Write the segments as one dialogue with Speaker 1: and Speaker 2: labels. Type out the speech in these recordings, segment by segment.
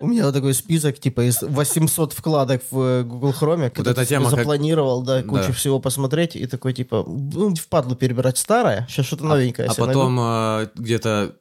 Speaker 1: У меня вот такой список, типа, из 800 вкладок в э, Google Chrome. когда
Speaker 2: эта тема как-
Speaker 1: запланировал, да, кучу
Speaker 2: Да.
Speaker 1: всего посмотреть, и такой, типа, ну, впадлу перебирать старое, сейчас что-то новенькое
Speaker 2: А
Speaker 1: найду.
Speaker 2: потом э, где-то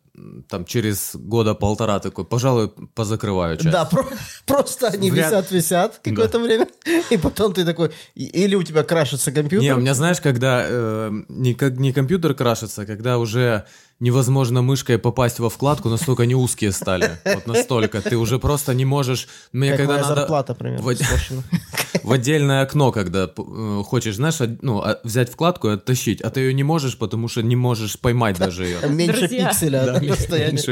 Speaker 2: там через года полтора такой, пожалуй, позакрываю часть.
Speaker 1: Да, про- просто они
Speaker 2: Вряд-
Speaker 1: висят-висят какое-то время, и потом ты такой, или у тебя крашится компьютер.
Speaker 2: Не, у меня, знаешь, когда э, не, как, не компьютер крашится, когда уже невозможно мышкой попасть во вкладку, настолько они узкие стали. Вот настолько. Ты уже просто не можешь... Мне
Speaker 1: как
Speaker 2: когда
Speaker 1: моя
Speaker 2: надо
Speaker 1: зарплата, примерно, срочно.
Speaker 2: в отдельное окно, когда э, хочешь, знаешь, ну, а- взять вкладку и оттащить, а ты ее не можешь, потому что не можешь поймать даже ее.
Speaker 1: Меньше
Speaker 3: Друзья.
Speaker 1: пикселя
Speaker 2: Да, меньше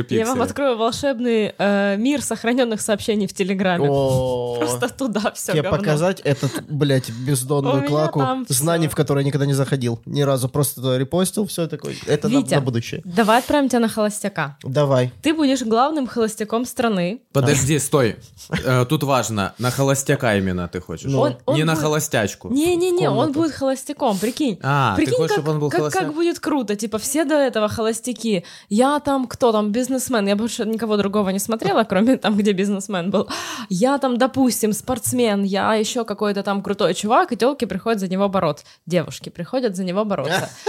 Speaker 3: Я вам
Speaker 2: пикселя.
Speaker 3: открою волшебный э, мир сохраненных сообщений в Телеграме. Просто туда все
Speaker 1: Тебе показать этот, блядь, бездонную клаку знаний, в которые я никогда не заходил. Ни разу. Просто репостил, все такое. Это на будущее.
Speaker 3: Давай отправим тебя на холостяка.
Speaker 1: Давай.
Speaker 3: Ты будешь главным холостяком страны.
Speaker 2: Подожди, стой. Э, Тут важно, на холостяка именно ты хочешь.
Speaker 1: Ну.
Speaker 3: Он- он
Speaker 2: не на
Speaker 3: будет-
Speaker 2: холостячку.
Speaker 3: Не-не-не, он
Speaker 1: комнату.
Speaker 3: будет холостяком, прикинь.
Speaker 2: А, ты
Speaker 3: Прикинь,
Speaker 2: хочешь,
Speaker 3: как,
Speaker 2: чтобы он был
Speaker 3: как,
Speaker 2: холостяк?
Speaker 3: как будет круто. Типа, все до этого холостяки. Я там, кто там, бизнесмен. Я больше никого другого не смотрела, кроме там, где бизнесмен был. Я там, допустим, спортсмен. Я еще какой-то там крутой чувак, и телки приходят за него бороться. Девушки приходят за него бороться.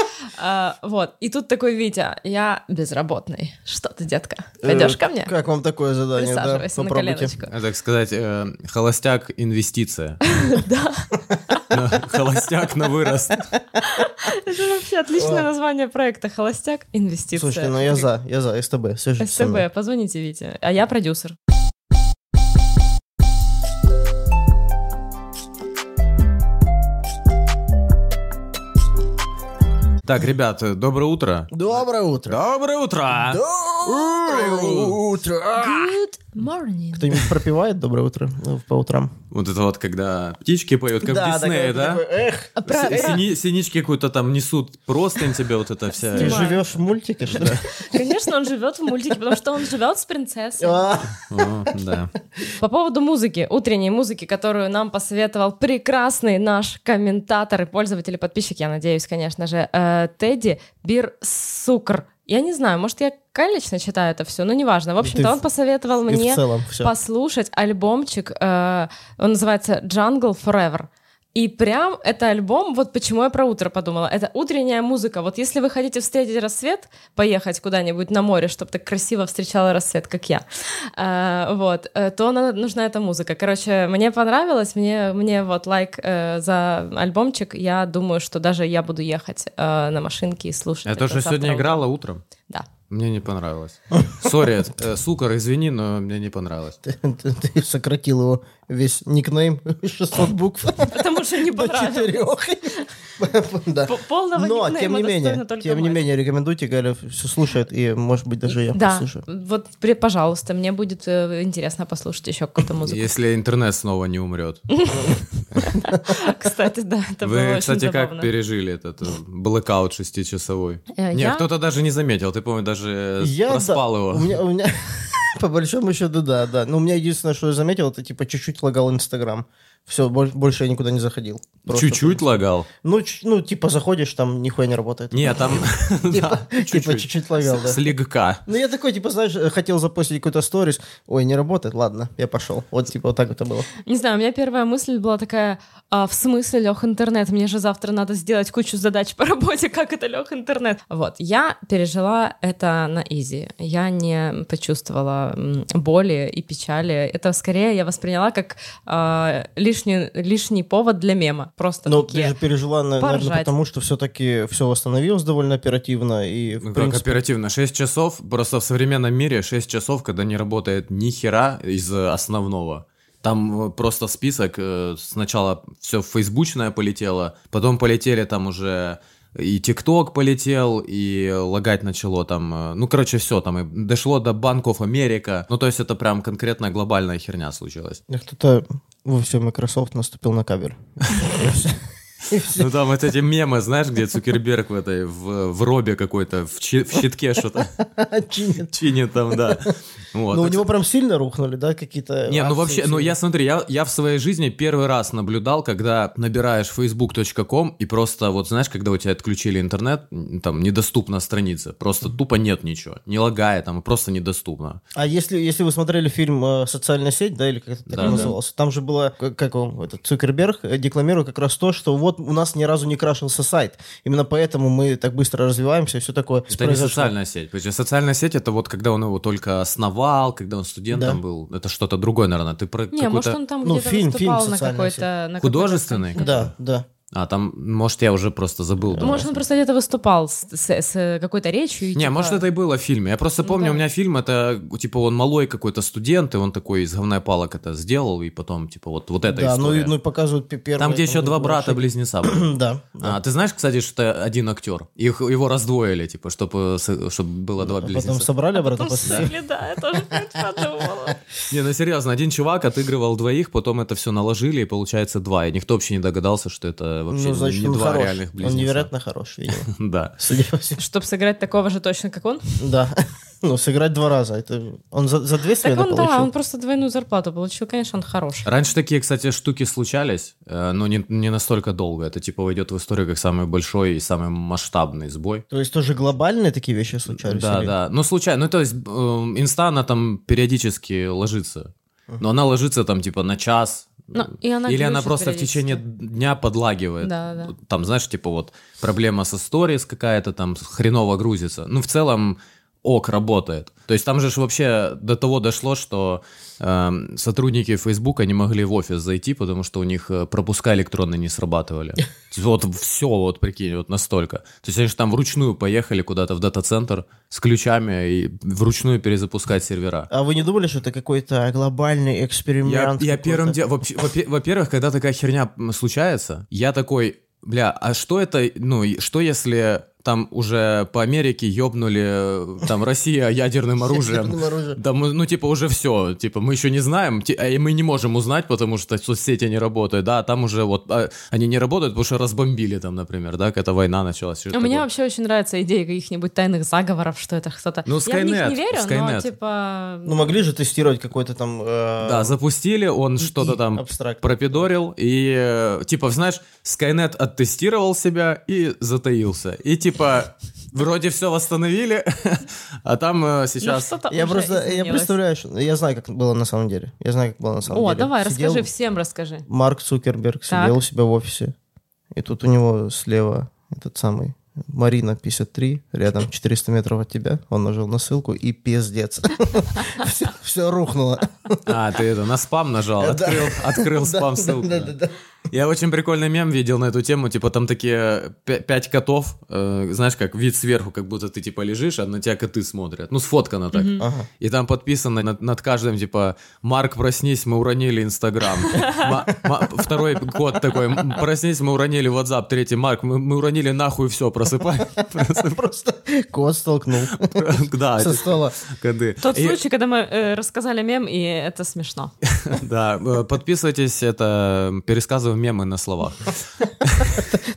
Speaker 3: А, Вот. И тут такой Витя, я безработный. Что ты, детка? Пойдешь
Speaker 1: Э,
Speaker 3: ко мне?
Speaker 1: Как вам такое задание? Да,
Speaker 3: Присаживайся на коленочку.
Speaker 2: А, Так сказать, э, холостяк инвестиция.
Speaker 3: Да.
Speaker 2: Холостяк на вырост.
Speaker 3: Это вообще отличное название проекта «Холостяк. Инвестиция».
Speaker 1: Слушайте, ну я за, я за, СТБ.
Speaker 3: СТБ, позвоните Вите. А я продюсер.
Speaker 2: Так, ребят, доброе утро.
Speaker 1: Доброе утро.
Speaker 2: Доброе утро!
Speaker 1: Доброе утро.
Speaker 3: Morning.
Speaker 1: Кто-нибудь пропивает доброе утро по утрам?
Speaker 2: Вот это вот, когда птички поют, как в Диснее, да?
Speaker 1: такой, Эх,
Speaker 3: А про-
Speaker 2: сини- Синички какую-то там несут, простынь тебе вот это вся.
Speaker 1: ты живешь в мультике, что ли?
Speaker 3: Конечно, он живет в мультике, потому что он живет с принцессой.
Speaker 1: А,
Speaker 2: да.
Speaker 3: По поводу музыки, утренней музыки, которую нам посоветовал прекрасный наш комментатор и пользователь и подписчик, я надеюсь, конечно же, э, Тедди Бирсукр. Я не знаю, может, я калечно читаю это все, но неважно. В общем-то, он посоветовал мне послушать альбомчик, э, он называется Jungle Forever. И прям это альбом, вот почему я про утро подумала, это утренняя музыка. Вот если вы хотите встретить рассвет, поехать куда-нибудь на море, чтобы так красиво встречала рассвет, как я, э, вот, э, то надо- нужна эта музыка. Короче, мне понравилось, мне, мне вот лайк э, за альбомчик, я думаю, что даже я буду ехать э, на машинке и слушать. Это
Speaker 2: тоже
Speaker 3: завтра
Speaker 2: сегодня
Speaker 3: утром.
Speaker 2: играла утром.
Speaker 3: Да.
Speaker 2: Мне не понравилось. Sorry, э, Сукар, извини, но мне не понравилось.
Speaker 1: Ты, ты- ты сократил его весь никнейм 600 букв
Speaker 3: Потому что не понравилось.
Speaker 1: четырех. Да.
Speaker 3: Полного
Speaker 1: Но,
Speaker 3: никнейма
Speaker 1: тем не менее, тем не менее, рекомендуйте, Галя все слушает, и, может быть, даже я
Speaker 3: Да,
Speaker 1: послушаю.
Speaker 3: вот, пожалуйста, мне будет э, интересно послушать еще какую-то музыку.
Speaker 2: Если интернет снова не умрет.
Speaker 3: Кстати, да, это было
Speaker 2: Вы,
Speaker 3: очень
Speaker 2: кстати, как пережили этот э, блэкаут шестичасовой?
Speaker 3: Э,
Speaker 2: Не,
Speaker 3: я-
Speaker 2: кто-то даже не заметил. Ты, по-моему, даже
Speaker 1: Я,
Speaker 2: проспал
Speaker 1: да,
Speaker 2: его.
Speaker 1: У меня, у меня по большому счету, да, да. Но у меня единственное, что я заметил, это типа чуть-чуть лагал Инстаграм. Все, больше я никуда не заходил. Просто
Speaker 2: Чуть-чуть лагал?
Speaker 1: Ну, ч- ну, типа заходишь, там нихуя не работает.
Speaker 2: Не, там...
Speaker 1: Типа,
Speaker 2: да,
Speaker 1: типа чуть-чуть лагал, да.
Speaker 2: Слегка.
Speaker 1: Ну, я такой, типа, знаешь, хотел запостить какой-то сторис. Ой, не работает, ладно, я пошел. Вот, типа, вот так это было.
Speaker 3: Не знаю, у меня первая мысль была такая, а, в смысле, Лех, интернет? Мне же завтра надо сделать кучу задач по работе, как это, Лех, интернет? Вот, я пережила это на изи. Я не почувствовала боли и печали. Это скорее я восприняла как а, лишний, лишний повод для мема. Просто
Speaker 1: Но ты
Speaker 3: такие.
Speaker 1: же пережила, наверное,
Speaker 3: поржать.
Speaker 1: потому что все-таки все восстановилось довольно оперативно. И, в
Speaker 2: Ну, как
Speaker 1: принципе,
Speaker 2: оперативно. 6 часов, просто в современном мире 6 часов, когда не работает ни хера из основного. Там э, просто список, э, сначала все фейсбучное полетело, потом полетели там уже и ТикТок полетел, и лагать начало там, э, ну, короче, все там, и дошло до банков Америка, ну, то есть это прям конкретная глобальная херня случилась.
Speaker 1: кто-то во всем Microsoft наступил на кабель.
Speaker 2: Ну там вот эти мемы, знаешь, где Цукерберг в этой, в, в робе какой-то, в, чи- в щитке что-то
Speaker 1: Чинит.
Speaker 2: чинит там, да. Вот.
Speaker 1: Ну, у него прям сильно рухнули, да, какие-то
Speaker 2: Не, ну вообще, ну я смотри, я, я в своей жизни первый раз наблюдал, когда набираешь facebook.com и просто, вот знаешь, когда у тебя отключили интернет, там недоступна страница, просто тупо нет ничего, не лагает, там просто недоступно.
Speaker 1: А если, если вы смотрели фильм э, «Социальная сеть», да, или как это так
Speaker 2: Да, да.
Speaker 1: назывался, там же было, как, как он, этот Цукерберг э, декламирует как раз то, что вот у нас ни разу не крашился сайт, именно поэтому мы так быстро развиваемся и все такое.
Speaker 2: Это не социальная сеть. Что социальная сеть это вот когда он его только основал, когда он студентом
Speaker 1: Да.
Speaker 2: был. Это что-то другое, наверное. Ты про
Speaker 3: Не, может, он там
Speaker 1: Ну,
Speaker 3: где-то
Speaker 1: фильм- фильм
Speaker 3: на
Speaker 1: «Социальная
Speaker 3: какой-то... на
Speaker 2: Художественный?
Speaker 3: какой-то
Speaker 1: Да, да.
Speaker 2: А, там, может, я уже просто забыл.
Speaker 3: Может, он просто где-то выступал с, с- с какой-то речью. и
Speaker 2: Не,
Speaker 3: типа-
Speaker 2: может, это и было в фильме. Я просто
Speaker 3: Ну
Speaker 2: помню,
Speaker 3: да.
Speaker 2: у меня фильм, это, типа, он малой какой-то студент, и он такой из говна палок это сделал, и потом, типа, вот, вот эта
Speaker 1: Да, ну, и-
Speaker 2: история.
Speaker 1: ну и показывают пе- первые...
Speaker 2: Там, где еще
Speaker 1: ну,
Speaker 2: два
Speaker 1: ошибки.
Speaker 2: брата-близнеца.
Speaker 1: Да, да.
Speaker 2: А, ты знаешь, кстати, что это один актер? Их, его раздвоили, типа, чтобы, чтобы было два
Speaker 1: А потом
Speaker 2: близнеца.
Speaker 1: собрали обратно
Speaker 3: Ну,
Speaker 1: после...
Speaker 3: Да, я тоже подумала.
Speaker 2: Не, ну серьезно, один чувак отыгрывал двоих, потом это все наложили, и получается два. И никто вообще не догадался, что это вообще
Speaker 1: Ну, значит,
Speaker 2: не
Speaker 1: он
Speaker 2: два
Speaker 1: хорош.
Speaker 2: реальных
Speaker 1: Он
Speaker 2: близнеца.
Speaker 1: невероятно хорош, видимо.
Speaker 2: Да.
Speaker 1: Судя по всему.
Speaker 3: Чтобы сыграть такого же точно, как он.
Speaker 1: Да. Ну, сыграть два раза. Это он за, за две
Speaker 3: Так
Speaker 1: смены
Speaker 3: он,
Speaker 1: получил?
Speaker 3: да, он просто двойную зарплату получил. Конечно, он хороший.
Speaker 2: Раньше такие, кстати, штуки случались, э, но не, не настолько долго. Это типа войдет в историю как самый большой и самый масштабный сбой.
Speaker 1: То есть тоже глобальные такие вещи случались?
Speaker 2: Да,
Speaker 1: или-
Speaker 2: да. Ну, случайно. Ну, то есть, э, инста, она там периодически ложится. Но она ложится там, типа, на час.
Speaker 3: Ну, и она
Speaker 2: Или она просто в течение дня подлагивает.
Speaker 3: Да, да.
Speaker 2: Там, знаешь, типа вот проблема со сторис какая-то там хреново грузится. Ну, в целом, ок, работает. То есть там же вообще до того дошло, что эм, сотрудники Фейсбука не могли в офис зайти, потому что у них э, пропуска электронные не срабатывали. Вот все, вот прикинь, вот настолько. То есть они же там вручную поехали куда-то в дата-центр с ключами и вручную перезапускать сервера.
Speaker 1: А вы не думали, что это какой-то глобальный
Speaker 2: Я,
Speaker 1: эксперимент?
Speaker 2: я
Speaker 1: какой-то?
Speaker 2: первым делом... Во-первых, когда такая херня случается, я такой, бля, а что это, ну, что если там уже по Америке ёбнули, э, там, Россия ядерным оружием?
Speaker 1: Ядерным оружием.
Speaker 2: Да, мы, ну, типа, уже все, типа, мы еще не знаем, а и мы не можем узнать, потому что соцсети не работают, да, а там уже вот, а, они не работают, потому что разбомбили там, например, да, какая-то война началась.
Speaker 3: А мне вообще очень нравится идея каких-нибудь тайных заговоров, что это кто-то...
Speaker 2: Ну,
Speaker 3: Я в них
Speaker 2: Skynet,
Speaker 3: не верю, но
Speaker 2: Skynet.
Speaker 3: типа...
Speaker 1: Ну, могли же тестировать какой-то там... э,
Speaker 2: Да, запустили, он что-то
Speaker 1: и
Speaker 2: там
Speaker 1: абстракт.
Speaker 2: пропидорил, и, э, типа, знаешь, Skynet оттестировал себя и затаился. И, типа, вроде все восстановили, а там э,
Speaker 3: ну,
Speaker 2: сейчас...
Speaker 1: Я просто, я представляю, что- я знаю, как было на самом деле. Я знаю, как было на самом
Speaker 3: О,
Speaker 1: деле.
Speaker 3: давай,
Speaker 1: Сидел
Speaker 3: расскажи, всем расскажи.
Speaker 1: Марк Цукерберг
Speaker 3: Так.
Speaker 1: сидел у себя в офисе, и тут у него слева этот самый Марина 53, рядом 400 метров от тебя. Он нажал на ссылку и пиздец. Все рухнуло.
Speaker 2: А, ты это, на спам нажал, открыл, спам ссылку.
Speaker 1: да, да, да.
Speaker 2: Я очень прикольный мем видел на эту тему, типа там такие пя- пять котов, э, знаешь, как вид сверху, как будто ты типа лежишь, а на тебя коты смотрят. Ну, сфоткано так.
Speaker 1: Ага.
Speaker 2: И там подписано над, над каждым, типа, Марк, проснись, мы уронили Инстаграм. Второй код такой, «М, проснись, мы уронили WhatsApp. Третий, Марк, мы, мы уронили нахуй все. Просыпай.
Speaker 1: Просто кот столкнул
Speaker 2: Да,
Speaker 1: со стола.
Speaker 3: Тот случай, когда мы э, рассказали мем, и это смешно.
Speaker 2: Да, э, подписывайтесь, это пересказываем мемы на словах.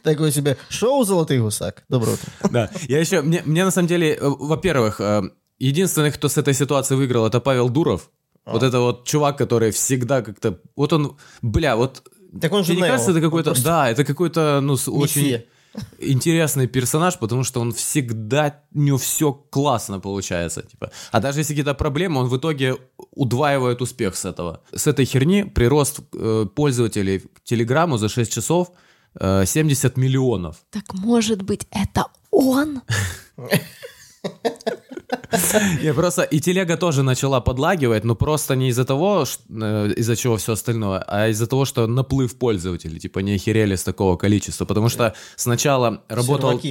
Speaker 1: Такой себе шоу «Золотый гусак». Доброе утро.
Speaker 2: Да, я еще, мне, мне на самом деле, э, во-первых, единственный, кто с этой ситуации выиграл, это Павел Дуров.
Speaker 1: А.
Speaker 2: Вот это вот чувак, который всегда как-то, вот он, бля, вот
Speaker 1: Так он же
Speaker 2: не кажется, это какой-то... Да, это какой-то, ну, очень. Интересный персонаж, потому что он всегда, у него все классно получается, типа. А даже если какие-то проблемы, он в итоге удваивает успех с этого. С этой херни прирост э, пользователей к Телеграму за 6 часов э, 70 миллионов.
Speaker 3: Так может быть, это он?
Speaker 2: Я просто... И телега тоже начала подлагивать, но просто не из-за того, э, из-за чего все остальное, а из-за того, что наплыв пользователей, типа, не охерели с такого количества. Потому что сначала работал...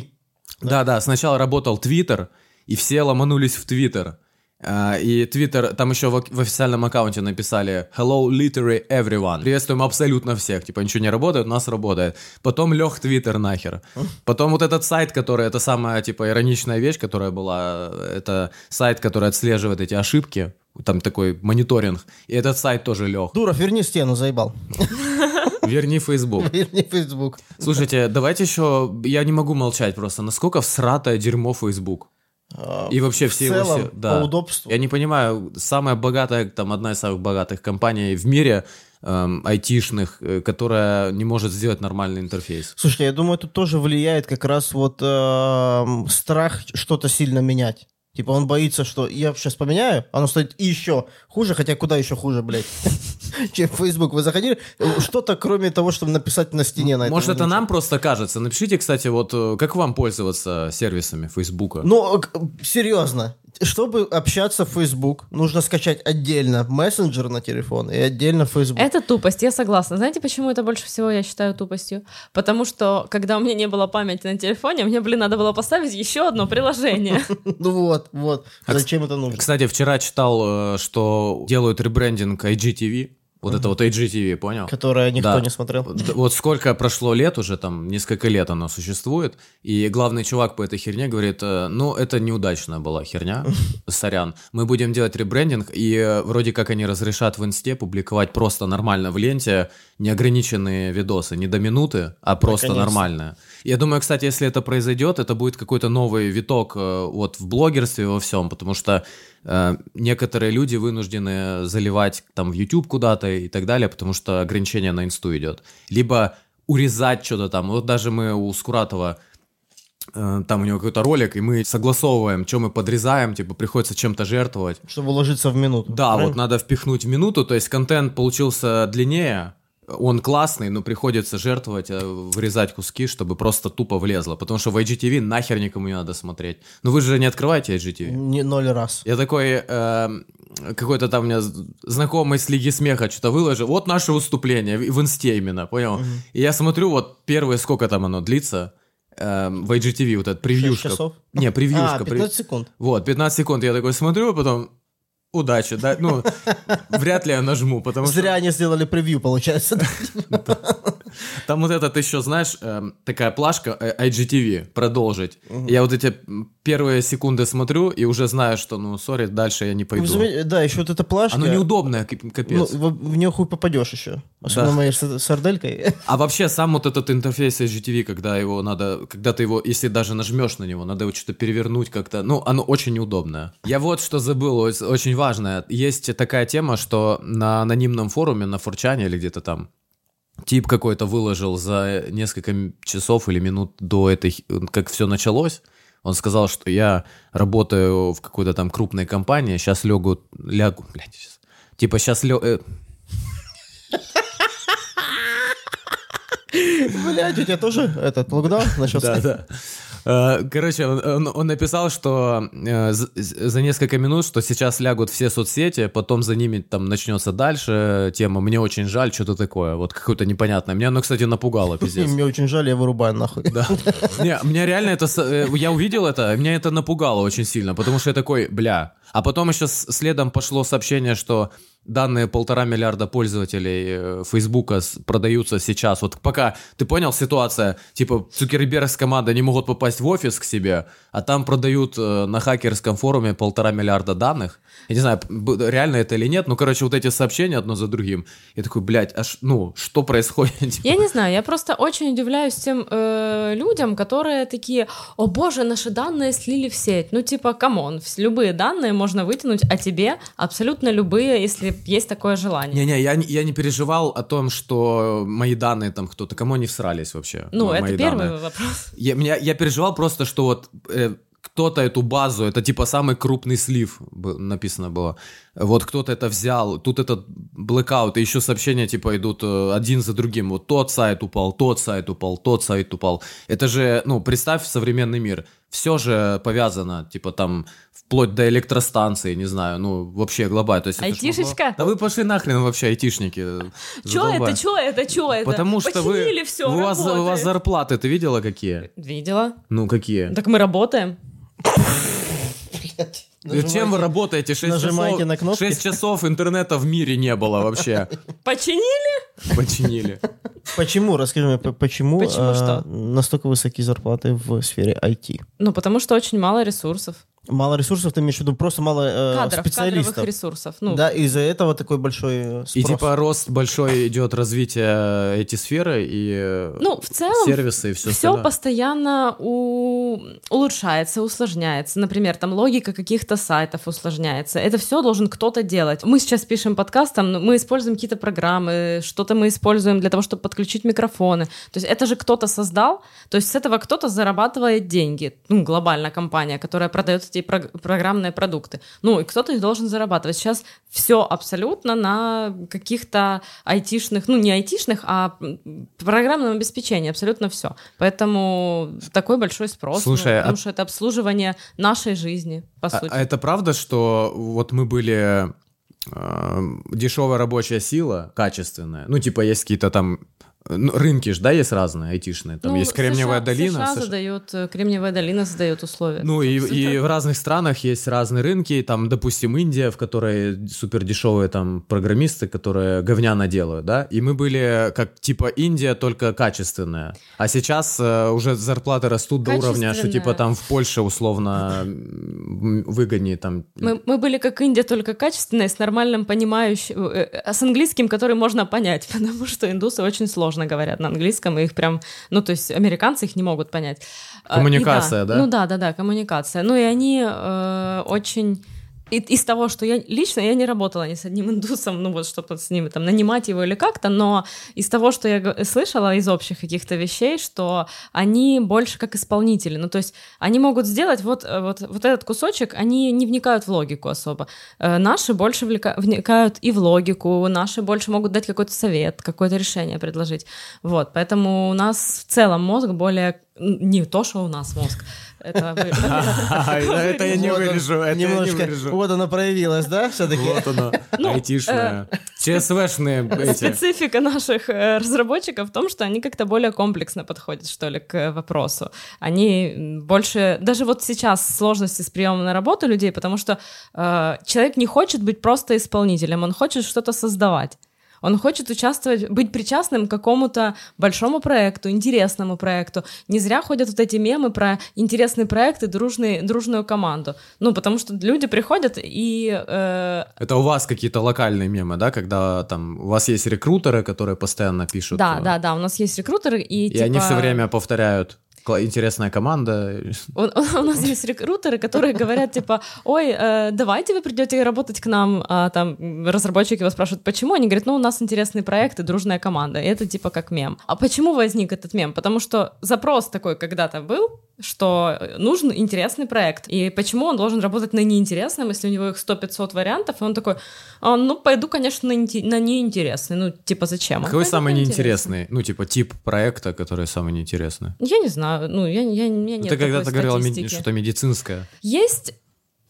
Speaker 2: Да, да, сначала работал Твиттер, и все ломанулись в Твиттер. А, И Твиттер, там еще в, официальном аккаунте написали «Hello, literally everyone». Приветствуем абсолютно всех. Типа, ничего не работает, у нас работает. Потом лег Твиттер нахер. Потом вот этот сайт, который, это самая, типа, ироничная вещь, которая была, это сайт, который отслеживает эти ошибки, там такой мониторинг, и этот сайт тоже лег.
Speaker 1: Дуров, верни стену, заебал.
Speaker 2: Верни Facebook.
Speaker 1: Верни Facebook.
Speaker 2: Слушайте, давайте еще... Я не могу молчать просто. Насколько всратое дерьмо Facebook?
Speaker 1: А,
Speaker 2: И вообще
Speaker 1: в
Speaker 2: все его...
Speaker 1: целом,
Speaker 2: все- да.
Speaker 1: по удобству.
Speaker 2: Я не понимаю, самая богатая, там, одна из самых богатых компаний в мире, эм, айтишных, э, которая не может сделать нормальный интерфейс.
Speaker 1: Слушайте, я думаю, тут тоже влияет как раз вот эм, страх что-то сильно менять. Типа он боится, что я сейчас поменяю, оно станет еще хуже, хотя куда еще хуже, блядь, чем Facebook. Вы заходили, что-то кроме того, чтобы написать на стене на этом
Speaker 2: Может, это нам просто кажется. Напишите, кстати, вот э, как вам пользоваться сервисами Фейсбука?
Speaker 1: Ну, к- серьезно, чтобы общаться в Facebook, нужно скачать отдельно мессенджер на телефон и отдельно Facebook.
Speaker 3: Это тупость, я согласна. Знаете, почему это больше всего я считаю тупостью? Потому что, когда у меня не было памяти на телефоне, мне, блин, надо было поставить еще одно приложение.
Speaker 1: Ну вот, вот.
Speaker 2: А,
Speaker 1: Зачем это нужно?
Speaker 2: Кстати, вчера читал, э, что делают ребрендинг IGTV. Вот это вот IGTV, понял?
Speaker 1: Которое никто
Speaker 2: Да.
Speaker 1: не смотрел.
Speaker 2: Вот сколько прошло лет уже, там, несколько лет оно существует, и главный чувак по этой херне говорит, э, ну, это неудачная была херня, сорян. Мы будем делать ребрендинг, и э, вроде как они разрешат в инсте публиковать просто нормально в ленте неограниченные видосы, не до минуты, а просто
Speaker 1: Наконец-то.
Speaker 2: нормальные. Я думаю, кстати, если это произойдет, это будет какой-то новый виток э, вот в блогерстве во всем, потому что э, некоторые люди вынуждены заливать там в YouTube куда-то и так далее, потому что ограничение на инсту идет. Либо урезать что-то там. Вот даже мы у Скуратова э, там у него какой-то ролик, и мы согласовываем, что мы подрезаем, типа приходится чем-то жертвовать.
Speaker 1: Чтобы уложиться в минуту.
Speaker 2: Да,
Speaker 1: Правильно?
Speaker 2: вот надо впихнуть в минуту, то есть контент получился длиннее, он классный, но приходится жертвовать, э, вырезать куски, чтобы просто тупо влезло, потому что в IGTV нахер никому не надо смотреть. Ну вы же не открываете IGTV.
Speaker 1: Не ноль раз.
Speaker 2: Я такой, э, какой-то там у меня знакомый с Лиги Смеха что-то выложил, вот наше выступление, в инсте именно, понял? И я смотрю, вот первые, сколько там оно длится, э, в IGTV, вот этот превьюшка.
Speaker 1: часов?
Speaker 2: Не, превьюшка.
Speaker 1: А,
Speaker 2: прев-
Speaker 1: 15 секунд.
Speaker 2: вот, 15 секунд я такой смотрю, а потом удачи, да, ну, вряд ли я нажму, потому что
Speaker 1: Зря они сделали превью, получается.
Speaker 2: там вот этот еще, знаешь, эм, такая плашка э, IGTV, продолжить. Я вот эти первые секунды смотрю и уже знаю, что, ну, сори, дальше я не пойду.
Speaker 1: заметили- Да, еще вот эта плашка.
Speaker 2: Оно неудобное, кап-
Speaker 1: Ну,
Speaker 2: капец.
Speaker 1: в, нее хуй попадешь еще. Особенно моей сарделькой.
Speaker 2: А вообще сам вот этот интерфейс IGTV, когда его надо, когда ты его, если даже нажмешь на него, надо его что-то перевернуть как-то, ну, оно очень неудобное. Я вот что забыл, очень важное. Есть такая тема, что на анонимном форуме, на Форчане или где-то там, тип какой-то выложил за несколько часов или минут до этой, как все началось, он сказал, что я работаю в какой-то там крупной компании, сейчас лягу, лягу, блядь, щас. типа сейчас лё,
Speaker 1: Блядь, у тебя тоже этот локдаун начался?
Speaker 2: Да, да. Э, Короче, он, он- написал, что э, за несколько минут, что сейчас лягут все соцсети, потом за ними там начнется дальше тема «Мне очень жаль», что-то такое, вот какое-то непонятное. Меня оно, кстати, напугало, пиздец.
Speaker 1: Мне очень жаль, я вырубаю нахуй.
Speaker 2: Да. Не, меня реально это... э, Я увидел это, меня это напугало очень сильно, потому что я такой, бля. А потом еще следом пошло сообщение, что данные полтора миллиарда пользователей э, Фейсбука продаются сейчас. Вот пока, ты понял, ситуация, типа Цукерберг с командой не могут попасть в офис к себе, а там продают э, на хакерском форуме полтора миллиарда данных. Я не знаю, реально это или нет, ну, короче, вот эти сообщения одно за другим. Я такой, блядь, аж, ну, что происходит?
Speaker 3: Я не знаю, я просто очень удивляюсь тем э, людям, которые такие, о боже, наши данные слили в сеть. Ну, типа, come on, любые данные можно вытянуть о тебе, абсолютно любые, если есть такое желание.
Speaker 2: Не-не, я, не- я не переживал о том, что мои данные там кто-то, кому они всрались вообще.
Speaker 3: ну,
Speaker 2: мо-
Speaker 3: это
Speaker 2: мои
Speaker 3: первый
Speaker 2: данные.
Speaker 3: вопрос.
Speaker 2: Я, меня, я переживал просто, что вот э, кто-то эту базу, это типа самый крупный слив, написано было. Вот кто-то это взял, тут этот blackout, и еще сообщения типа идут э, один за другим. Вот тот сайт упал, тот сайт упал, тот сайт упал. Это же, ну, представь современный мир. Все же повязано, типа там, вплоть до электростанции, не знаю, ну, вообще глобально. То есть это ж могло-
Speaker 3: Айтишечка?
Speaker 2: Да вы пошли нахрен вообще, айтишники.
Speaker 3: Чё это, чё это, чё это?
Speaker 2: Потому что вы...
Speaker 3: Починили всё,
Speaker 2: у, вас, у вас зарплаты, ты видела какие?
Speaker 3: Видела.
Speaker 2: Ну, какие?
Speaker 3: Так мы работаем.
Speaker 2: Чем вы работаете? 6
Speaker 1: нажимаете
Speaker 2: часов,
Speaker 1: на кнопки.
Speaker 2: 6 часов интернета в мире не было вообще.
Speaker 3: Починили?
Speaker 2: Починили.
Speaker 1: Почему? Расскажи мне, почему,
Speaker 3: Почему
Speaker 1: а,
Speaker 3: что?
Speaker 1: настолько высокие зарплаты в сфере IT?
Speaker 3: Ну, потому что очень мало ресурсов.
Speaker 1: Мало ресурсов, ты имеешь в виду просто мало э,
Speaker 3: Кадров,
Speaker 1: специалистов.
Speaker 3: кадровых ресурсов. Ну,
Speaker 1: Да, из-за этого такой большой э,
Speaker 2: И
Speaker 1: спрос.
Speaker 2: типа рост большой идет развитие эти сферы и э,
Speaker 3: Ну, в целом,
Speaker 2: сервисы и все,
Speaker 3: все постоянно у- улучшается, усложняется. Например, там логика каких-то сайтов усложняется. Это все должен кто-то делать. Мы сейчас пишем подкаст, там, мы используем какие-то программы, что-то мы используем для того, чтобы подключить микрофоны. То есть это же кто-то создал, то есть с этого кто-то зарабатывает деньги. Ну, глобальная компания, которая продает эти прог- программные продукты. Ну, и кто-то их должен зарабатывать. Сейчас все абсолютно на каких-то айтишных, ну, не айтишных, а программном обеспечении, абсолютно все. Поэтому такой большой спрос.
Speaker 2: Слушай,
Speaker 3: ну,
Speaker 2: а-
Speaker 3: потому что это обслуживание нашей жизни, по
Speaker 2: А,
Speaker 3: сути.
Speaker 2: а это правда, что вот мы были дешевая рабочая сила, качественная? Ну, типа, есть какие-то там э, ну, рынки же, да, есть разные, айтишные. Там
Speaker 3: Ну,
Speaker 2: есть Кремниевая
Speaker 3: США,
Speaker 2: долина.
Speaker 3: США
Speaker 2: США.
Speaker 3: задает, э, Кремниевая долина задает условия.
Speaker 2: Ну и, и в разных странах есть разные рынки, там, допустим, Индия, в которой супер дешевые там программисты, которые говняно делают, да, и мы были как типа Индия, только качественная, а сейчас э, уже зарплаты растут до уровня, что типа там в Польше условно выгоднее там.
Speaker 3: Мы, мы были как Индия, только качественная, с нормальным понимающим, э, э, с английским, который можно понять, потому что индусы очень сложно говорят на английском, и их прям, ну, то есть американцы их не могут понять. А, и
Speaker 2: Коммуникация, да?
Speaker 3: Ну да, да, да, коммуникация. Ну и они э, очень... И, из того, что я лично, я не работала ни с одним индусом, ну вот чтобы с ними там нанимать его или как-то, но из того, что я слышала из общих каких-то вещей, что они больше как исполнители, ну то есть они могут сделать вот, э, вот, вот этот кусочек, они не вникают в логику особо. Э, Наши больше влека- вникают и в логику, наши больше могут дать какой-то совет, какое-то решение предложить. Вот, поэтому у нас в целом мозг более... Не то, что у нас мозг, это вы-
Speaker 2: Это я не вырежу, это
Speaker 1: немножко,
Speaker 2: вырежу.
Speaker 1: Вот она проявилась, да, все-таки?
Speaker 2: Вот оно,
Speaker 3: Ну,
Speaker 2: айтишная. ЧСВшные эти.
Speaker 3: Специфика наших э, разработчиков в том, что они как-то более комплексно подходят, что ли, к вопросу. Они больше... Даже вот сейчас сложности с приемом на работу людей, потому что э, человек не хочет быть просто исполнителем, он хочет что-то создавать. Он хочет участвовать, быть причастным к какому-то большому проекту, интересному проекту. Не зря ходят вот эти мемы про интересный проект и дружный, дружную команду. Ну, потому что люди приходят и э,
Speaker 2: Это у вас какие-то локальные мемы, да, когда там у вас есть рекрутеры, которые постоянно пишут.
Speaker 3: Да,
Speaker 2: э,
Speaker 3: да, да, у нас есть рекрутеры, и,
Speaker 2: И
Speaker 3: типа,
Speaker 2: они все время повторяют «Кла- интересная команда.
Speaker 3: У, у нас есть рекрутеры, которые говорят, типа, ой, э, давайте вы придете работать к нам, а там разработчики вас спрашивают, почему? Они говорят, ну, у нас интересный проект и дружная команда, и это типа как мем. А почему возник этот мем? Потому что запрос такой когда-то был, что нужен интересный проект, и почему он должен работать на неинтересном, если у него их 100-500 вариантов, и он такой, «А, ну, пойду, конечно, на, на неинтересный, ну, типа, зачем?
Speaker 2: Какой самый неинтересный? Ну, типа тип проекта, который самый неинтересный.
Speaker 3: Я не знаю, ну, я, я, у меня нет
Speaker 2: Ты когда-то говорила что-то медицинское.
Speaker 3: Есть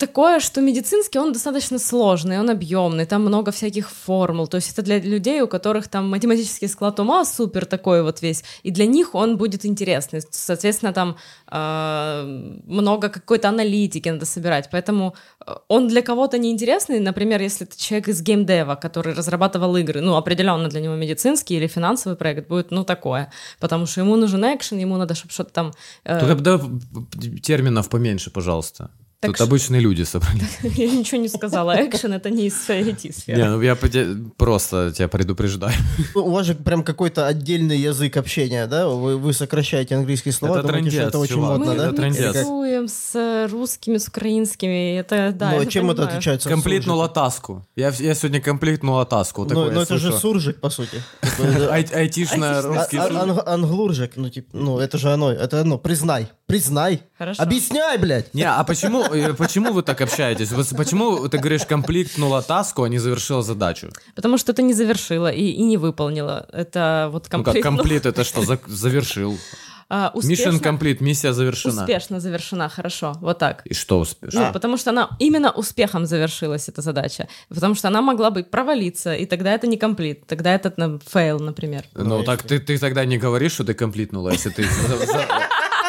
Speaker 3: такое, что медицинский, он достаточно сложный, он объемный, там много всяких формул, то есть это для людей, у которых там математический склад ума супер такой вот весь, и для них он будет интересный, соответственно, там э, много какой-то аналитики надо собирать, поэтому э, он для кого-то неинтересный, например, если это человек из геймдева, который разрабатывал игры, ну, определенно для него медицинский или финансовый проект будет, ну, такое, потому что ему нужен экшен, ему надо, чтобы что-то там... э,
Speaker 2: Только да, терминов поменьше, пожалуйста.
Speaker 3: Так
Speaker 2: Тут
Speaker 3: ш-
Speaker 2: обычные люди собрались.
Speaker 3: Я ничего не сказала. Экшен это не из IT-сферы.
Speaker 2: Не, ну я просто тебя предупреждаю.
Speaker 1: У вас же прям какой-то отдельный язык общения, да? Вы, вы сокращаете английские слова,
Speaker 2: Это
Speaker 1: думаете, что
Speaker 2: трындец,
Speaker 1: это очень
Speaker 2: чувак.
Speaker 1: модно,
Speaker 3: Мы
Speaker 1: да? как?
Speaker 3: миксуем с русскими, с украинскими. Это, да,
Speaker 1: Ну,
Speaker 3: это
Speaker 1: чем это отличается от
Speaker 2: Комплитнула таску. Я, я сегодня комплитнула таску.
Speaker 1: Ну, ну это же суржик, по сути. Это-
Speaker 2: Ай- Айтишно-русский
Speaker 1: А- а- англуржик, ну, типа, ну, это же оно, это оно, признай, признай.
Speaker 3: Хорошо.
Speaker 1: Объясняй, блядь.
Speaker 2: Не, а почему, э, почему вы так общаетесь? Почему ты говоришь complete нула таску, а не завершила задачу?
Speaker 3: Потому что это не завершила и, и не выполнила. Это вот
Speaker 2: Ну как,
Speaker 3: комплект.
Speaker 2: комплит это что? За- завершил.
Speaker 3: А,
Speaker 2: Mission
Speaker 3: успешно,
Speaker 2: complete, миссия завершена.
Speaker 3: успешно завершена, хорошо. Вот так.
Speaker 2: И что успешно?
Speaker 3: Ну, потому что она именно успехом завершилась эта задача. Потому что она могла бы провалиться, и тогда это не complete, тогда это на, fail, например.
Speaker 2: Ну так ты, ты тогда не говоришь, что ты комплитнула, если ты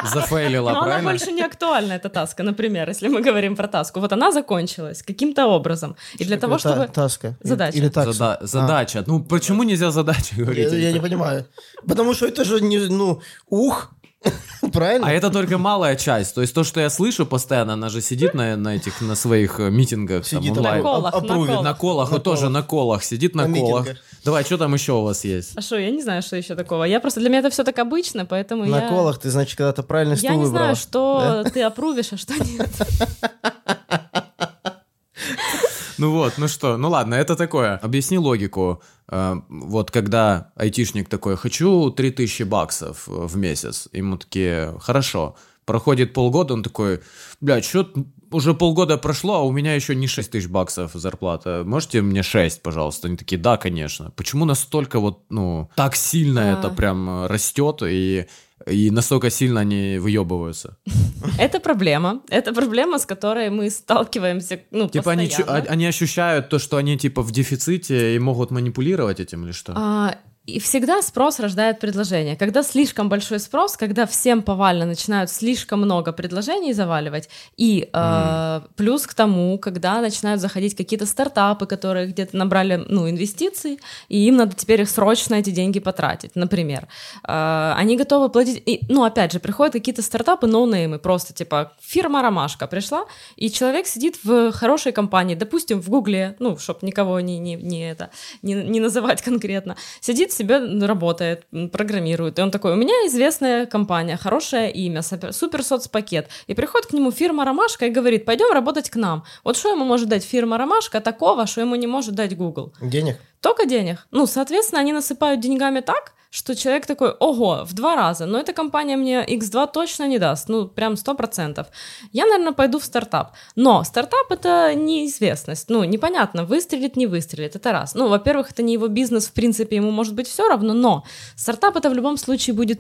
Speaker 2: зафейлила,
Speaker 3: Но она
Speaker 2: правильно?
Speaker 3: больше не актуальна, эта таска, например, если мы говорим про таску. Вот она закончилась каким-то образом. И для того,
Speaker 1: Та-
Speaker 3: чтобы...
Speaker 1: Таска.
Speaker 3: Задача.
Speaker 1: Или такса.
Speaker 2: Зада- задача. Ну почему нельзя задача
Speaker 1: Я,
Speaker 2: говорить?
Speaker 1: я не понимаю. Потому что это же не, ну, ух, Правильно?
Speaker 2: А это только малая часть. То есть то, что я слышу постоянно, она же сидит на, на этих, на своих э, митингах там,
Speaker 1: Сидит
Speaker 2: онлайн.
Speaker 3: На колах, на колах.
Speaker 2: На колах,
Speaker 1: На
Speaker 2: вот тоже
Speaker 1: колах.
Speaker 2: на колах, сидит на,
Speaker 1: На
Speaker 2: колах.
Speaker 1: митингах.
Speaker 2: Давай, что там еще у вас есть?
Speaker 3: А что, я не знаю, что еще такого. Я просто, для меня это все так обычно, поэтому
Speaker 1: На
Speaker 3: я...
Speaker 1: колах ты, значит, когда-то правильный стул
Speaker 3: Я не
Speaker 1: выбрала.
Speaker 3: знаю, что ты опрувишь, а что нет.
Speaker 2: Ну вот, ну что, ну ладно, это такое. Объясни логику. Э, Вот когда айтишник такой, хочу 3000 баксов э, в месяц, ему такие, хорошо. Проходит полгода, он такой, блядь, что уже полгода прошло, а у меня еще не 6 тысяч баксов зарплата. Можете мне 6, пожалуйста? Они такие, да, конечно. Почему настолько вот, ну, так сильно
Speaker 3: А.
Speaker 2: это прям э, растет и, и настолько сильно они выебываются?
Speaker 3: Это проблема. Это проблема, с которой мы сталкиваемся, ну,
Speaker 2: Типа они, они ощущают то, что они типа в дефиците и могут манипулировать этим или что?
Speaker 3: А, и всегда спрос рождает предложение. Когда слишком большой спрос, когда всем повально начинают слишком много предложений заваливать, и э, плюс к тому, когда начинают заходить какие-то стартапы, которые где-то набрали ну, инвестиций, и им надо теперь их срочно эти деньги потратить, например. Э, они готовы платить... И, ну, опять же, приходят какие-то стартапы, ноунеймы, просто типа фирма «Ромашка» пришла, и человек сидит в хорошей компании, допустим, в Гугле, ну, чтобы никого не, не, не, это, не, не называть конкретно, сидит себе, работает, программирует, и он такой, у меня известная компания, хорошее имя, супер соцпакет, и приходит к нему фирма «Ромашка» и говорит, пойдем работать к нам. Вот что ему может дать фирма «Ромашка» такого, что ему не может дать Google?
Speaker 1: Денег?
Speaker 3: Только денег. Ну, соответственно, они насыпают деньгами так, что человек такой, ого, в два раза, но эта компания мне X2 точно не даст, ну, прям 100%. Я, наверное, пойду в стартап. Но стартап — это неизвестность, ну, непонятно, выстрелит, не выстрелит, это раз. Ну, во-первых, это не его бизнес, в принципе, ему может быть все равно, но стартап — это в любом случае будет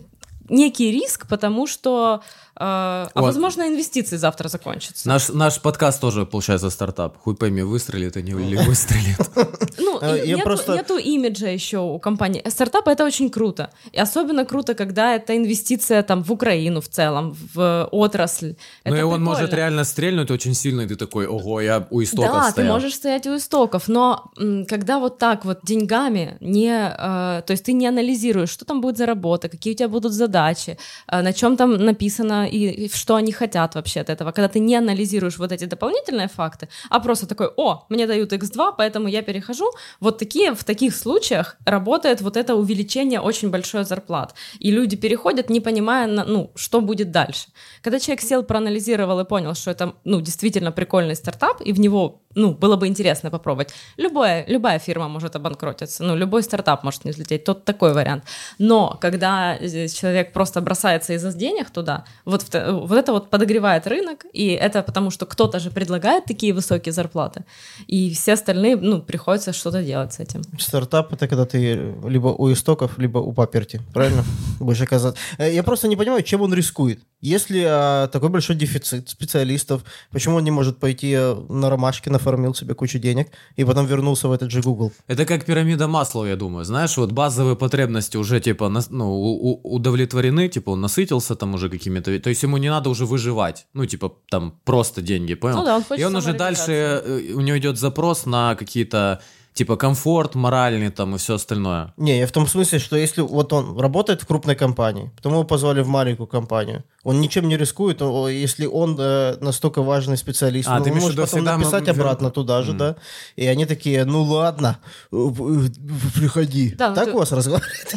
Speaker 3: некий риск, потому что, а
Speaker 2: Вот.
Speaker 3: возможно, инвестиции завтра закончатся.
Speaker 2: Наш, наш подкаст тоже, получается, стартап. Хуй пойми, выстрелит они или выстрелит.
Speaker 3: Ну,
Speaker 1: А,
Speaker 3: нету, имиджа еще у компании. Стартап это очень круто. И особенно круто, когда это инвестиция там в Украину в целом, в отрасль.
Speaker 2: Ну и он может реально стрельнуть очень сильно, и ты такой, ого, я у истоков
Speaker 3: Да, ты можешь стоять у истоков, но когда вот так вот деньгами не, э, то есть ты не анализируешь, что там будет за работа, какие у тебя будут задачи, на чем там написано и, что они хотят вообще от этого, когда ты не анализируешь вот эти дополнительные факты, а просто такой, о, мне дают x2, поэтому я перехожу, вот такие, в таких случаях работает вот это увеличение очень большой зарплат, и люди переходят, не понимая, ну, что будет дальше. Когда человек сел, проанализировал и понял, что это, ну, действительно прикольный стартап, и в него, ну, было бы интересно попробовать. Любая, любая фирма может обанкротиться, ну, любой стартап может не взлететь, тот такой вариант. Но когда э, человек просто бросается из-за денег туда, вот, вот это вот подогревает рынок, и это потому, что кто-то же предлагает такие высокие зарплаты, и все остальные, ну, приходится что-то делать с этим.
Speaker 1: Стартап это когда ты либо у истоков, либо у паперти, правильно? Будешь оказаться. Э, Я просто не понимаю, чем он рискует. Если а, такой большой дефицит специалистов, почему он не может пойти э, на ромашке, нафармил себе кучу денег и потом вернулся в этот же Google?
Speaker 2: Это как пирамида Маслоу, я думаю. Знаешь, вот базовые потребности уже типа ну, у- у- удовлетворены, типа он насытился там уже какими-то... То есть ему не надо уже выживать. Ну, типа там просто деньги, понял?
Speaker 3: Ну да, он хочет
Speaker 2: И он уже дальше, э, у него идет запрос на какие-то типа комфорт моральный там и все остальное.
Speaker 1: Не, я в том смысле, что если вот он работает в крупной компании, потом его позвали в маленькую компанию, он ничем не рискует, если он э, настолько важный специалист,
Speaker 2: А,
Speaker 1: ну,
Speaker 2: ты
Speaker 1: он может потом написать
Speaker 2: мы-
Speaker 1: обратно туда же, да, и они такие, ну ладно, э, э, приходи.
Speaker 3: Да, ну
Speaker 1: так
Speaker 3: ты-
Speaker 1: у вас разговаривают?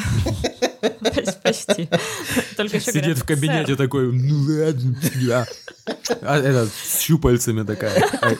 Speaker 3: Почти. Только еще
Speaker 2: Сидит
Speaker 3: говорят,
Speaker 2: в кабинете
Speaker 3: «Сэр,
Speaker 2: такой, ну ладно, да. А этот, с щупальцами такая.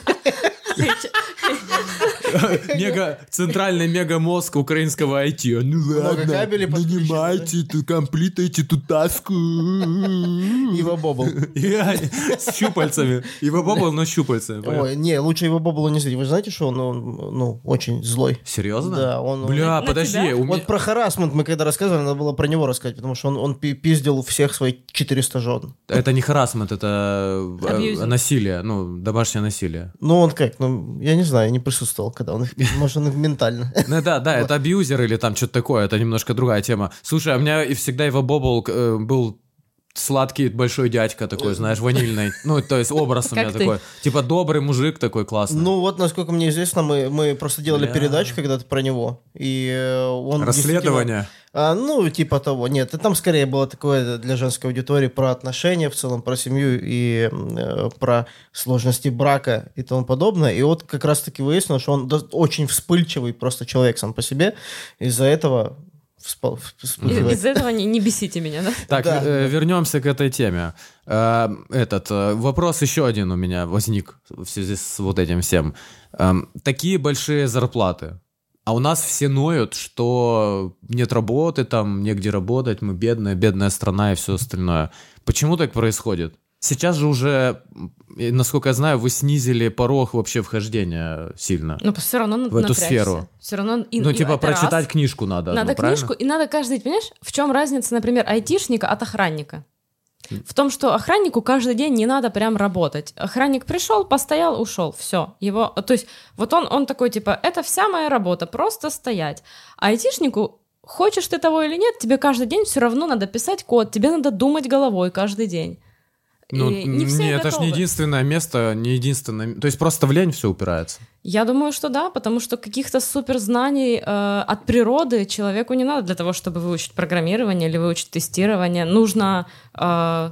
Speaker 2: Мега, центральный мега-мозг украинского IT. Ну ладно, нанимайте, тут комплитайте ту таску.
Speaker 1: Ива Бобл.
Speaker 2: С щупальцами. Его бобл, но с щупальцами.
Speaker 1: Ой, не, лучше его Бобблу не зрить. Вы знаете, что он, ну, очень злой?
Speaker 2: Серьезно?
Speaker 1: Да, он...
Speaker 2: Бля, подожди.
Speaker 3: тебя?
Speaker 2: у меня-
Speaker 1: Вот про харасмент мы когда рассказывали, надо было про него рассказать, потому что он, он пи- пиздил всех своих 400 жен.
Speaker 2: Это не харасмент, это э, насилие, ну, домашнее насилие.
Speaker 1: Ну, он как, ну, я не знаю, я не присутствовал, когда он их, может, он их ментально.
Speaker 2: Ну да, да, это абьюзер или там что-то такое, это немножко другая тема. Слушай, а у меня и всегда его Бобл э, был сладкий большой дядька такой, знаешь, ванильный. Ну, то есть образ у меня такой. Типа добрый мужик такой классный.
Speaker 1: Ну вот, насколько мне известно, мы, мы просто делали передачу когда-то про него. И э, он
Speaker 2: Расследование.
Speaker 1: А, ну, типа того. Нет, там скорее было такое для женской аудитории про отношения в целом, про семью и э, про сложности брака и тому подобное. И вот как раз-таки выяснилось, что он очень вспыльчивый просто человек сам по себе. Из-за этого
Speaker 3: Из-
Speaker 1: вспыхивает.
Speaker 3: Из-за этого не, не бесите меня, да?
Speaker 2: Так,
Speaker 1: Да.
Speaker 2: э, вернемся к этой теме. Э, этот э, вопрос еще один у меня возник в связи с вот этим всем. Эм, такие большие зарплаты. А у нас все ноют, что нет работы, там негде работать, мы бедная, бедная страна и все остальное. Почему так происходит? Сейчас же уже, насколько я знаю, вы снизили порог вообще вхождения сильно.
Speaker 3: Но все равно
Speaker 2: В эту сферу.
Speaker 3: Все равно... и-
Speaker 2: ну,
Speaker 3: и
Speaker 2: типа,
Speaker 3: это раз.
Speaker 2: прочитать книжку надо.
Speaker 3: Надо
Speaker 2: правильно?
Speaker 3: книжку, и надо каждый день, понимаешь, в чем разница, например, айтишника от охранника? В том, что охраннику каждый день не надо прям работать. Охранник пришел, постоял, ушел, все. Его, то есть, вот он, он такой, типа, это вся моя работа, просто стоять. А айтишнику, хочешь ты того или нет, тебе каждый день все равно надо писать код, тебе надо думать головой каждый день.
Speaker 2: Ну,
Speaker 3: И не все
Speaker 2: не, это же не единственное место, не единственное... То есть просто в лень все упирается.
Speaker 3: Я думаю, что да, потому что каких-то суперзнаний э, от природы человеку не надо для того, чтобы выучить программирование или выучить тестирование. Нужно э,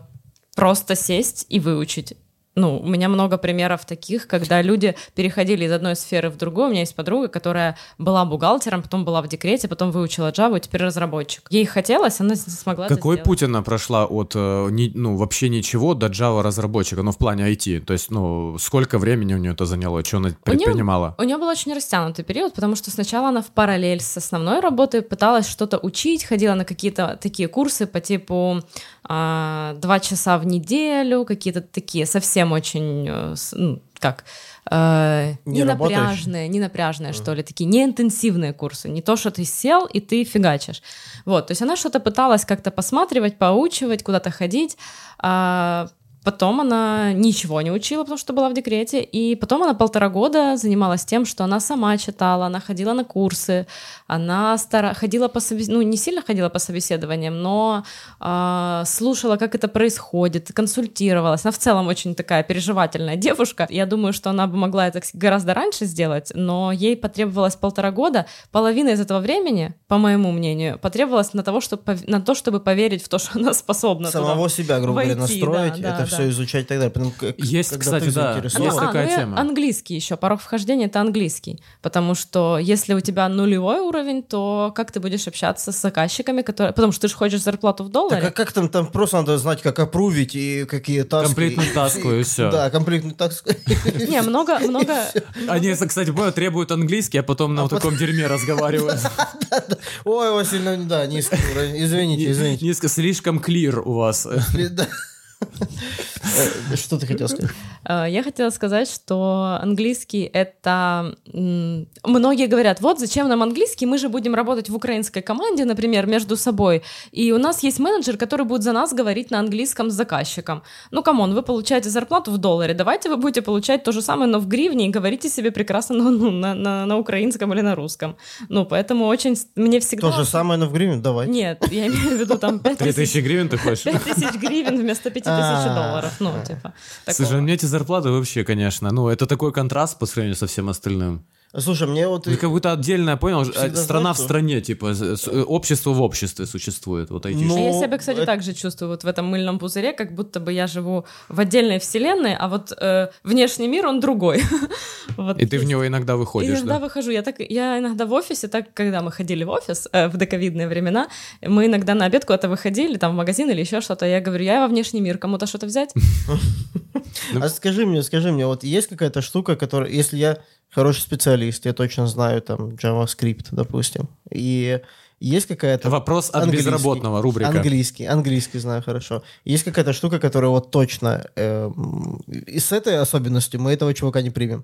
Speaker 3: просто сесть и выучить. Ну, у меня много примеров таких, когда люди переходили из одной сферы в другую. У меня есть подруга, которая была бухгалтером, потом была в декрете, потом выучила Java, теперь разработчик. Ей хотелось, она смогла
Speaker 2: Какой путь она прошла от, э, ну, вообще ничего до Java разработчика, ну, в плане IT? То есть, ну, сколько времени у нее это заняло, что она предпринимала?
Speaker 3: У нее был очень растянутый период, потому что сначала она в параллель с основной работой пыталась что-то учить, ходила на какие-то такие курсы по типу а, два часа в неделю, какие-то такие совсем очень, э, ну, как э,
Speaker 1: Не
Speaker 3: не
Speaker 1: работающие.
Speaker 3: напряжные, не напряжные, что ли, такие неинтенсивные курсы, не то, что ты сел и ты фигачишь. Вот, то есть она что-то пыталась как-то посматривать, поучивать, куда-то ходить, а потом она ничего не учила, потому что была в декрете, и потом она полтора года занималась тем, что она сама читала, она ходила на курсы, она стара... ходила по собес... ну не сильно ходила по собеседованиям, но а, слушала, как это происходит, консультировалась. Она в целом очень такая переживательная девушка. Я думаю, что она бы могла это гораздо раньше сделать, но ей потребовалось полтора года. Половина из этого времени, по моему мнению, потребовалась на, того, чтобы, на то, чтобы поверить в то, что она способна туда
Speaker 1: Самого себя, грубо говоря,
Speaker 3: войти,
Speaker 1: настроить,
Speaker 3: да, да,
Speaker 1: это
Speaker 3: да.
Speaker 1: Все изучать и так далее. Потому как-
Speaker 2: Есть,
Speaker 1: когда
Speaker 2: кстати,
Speaker 1: ты
Speaker 2: да, есть
Speaker 3: а,
Speaker 2: такая
Speaker 3: ну и
Speaker 2: тема.
Speaker 3: английский еще. Порог вхождения это английский. Потому что если у тебя нулевой уровень, то как ты будешь общаться с заказчиками, которые. Потому что ты же хочешь зарплату в долларе.
Speaker 1: Так а как там, там просто надо знать, как опрувить и какие таски.
Speaker 2: Комплектную таску, и всё.
Speaker 1: Да, комплектную таску.
Speaker 3: Не, много, много.
Speaker 2: Они, кстати, понял, требуют английский, а потом на вот таком дерьме разговаривают.
Speaker 1: Ой, Василий, ну да, низкий уровень. Извините, извините.
Speaker 2: Низко, слишком клир у вас.
Speaker 1: Э, Что ты хотел сказать?
Speaker 3: Э, Я хотела сказать, что английский это... Многие говорят, вот зачем нам английский, мы же будем работать в украинской команде, например, между собой, и у нас есть менеджер, который будет за нас говорить на английском с заказчиком. Ну, come on, вы получаете зарплату в долларе, давайте вы будете получать то же самое, но в гривне, и говорите себе прекрасно ну, ну, на, на, на украинском или на русском. Ну, поэтому очень... Мне всегда...
Speaker 1: То же самое, но в гривне? Давай.
Speaker 3: Нет, я имею в виду там 5 тысяч
Speaker 2: 3000 гривен ты хочешь?
Speaker 3: 5 тысяч гривен вместо 5 тысяч
Speaker 1: А.
Speaker 3: долларов. Ну, типа.
Speaker 2: Слушай,
Speaker 3: такого.
Speaker 2: мне эти зарплаты вообще, конечно, ну, это такой контраст по сравнению со всем остальным.
Speaker 1: Слушай, мне вот...
Speaker 2: Ну, как будто отдельная, понял,
Speaker 1: Всегда
Speaker 2: страна
Speaker 1: знаешь,
Speaker 2: в стране, типа, общество в обществе существует, вот айтишник.
Speaker 1: Ну,
Speaker 3: А я себя, кстати,
Speaker 1: это-
Speaker 3: так же чувствую вот в этом мыльном пузыре, как будто бы я живу в отдельной вселенной, а вот э, внешний мир, он другой. Вот
Speaker 2: И ты в него иногда
Speaker 3: И
Speaker 2: выходишь,
Speaker 3: иногда
Speaker 2: да?
Speaker 3: выхожу. Я, так, я иногда в офисе, так, когда мы ходили в офис э, в доковидные времена, мы иногда на обед куда-то выходили, там в магазин или еще что-то. Я говорю, я во внешний мир, кому-то что-то взять?
Speaker 1: А скажи мне, скажи мне, вот есть какая-то штука, которая, если я хороший специалист, я точно знаю там JavaScript, допустим, и есть какая-то...
Speaker 2: Вопрос от
Speaker 1: Английский.
Speaker 2: безработного, рубрика.
Speaker 1: Английский, английский знаю хорошо. Есть какая-то штука, которая вот точно... эм, и с этой особенностью мы этого чувака не примем.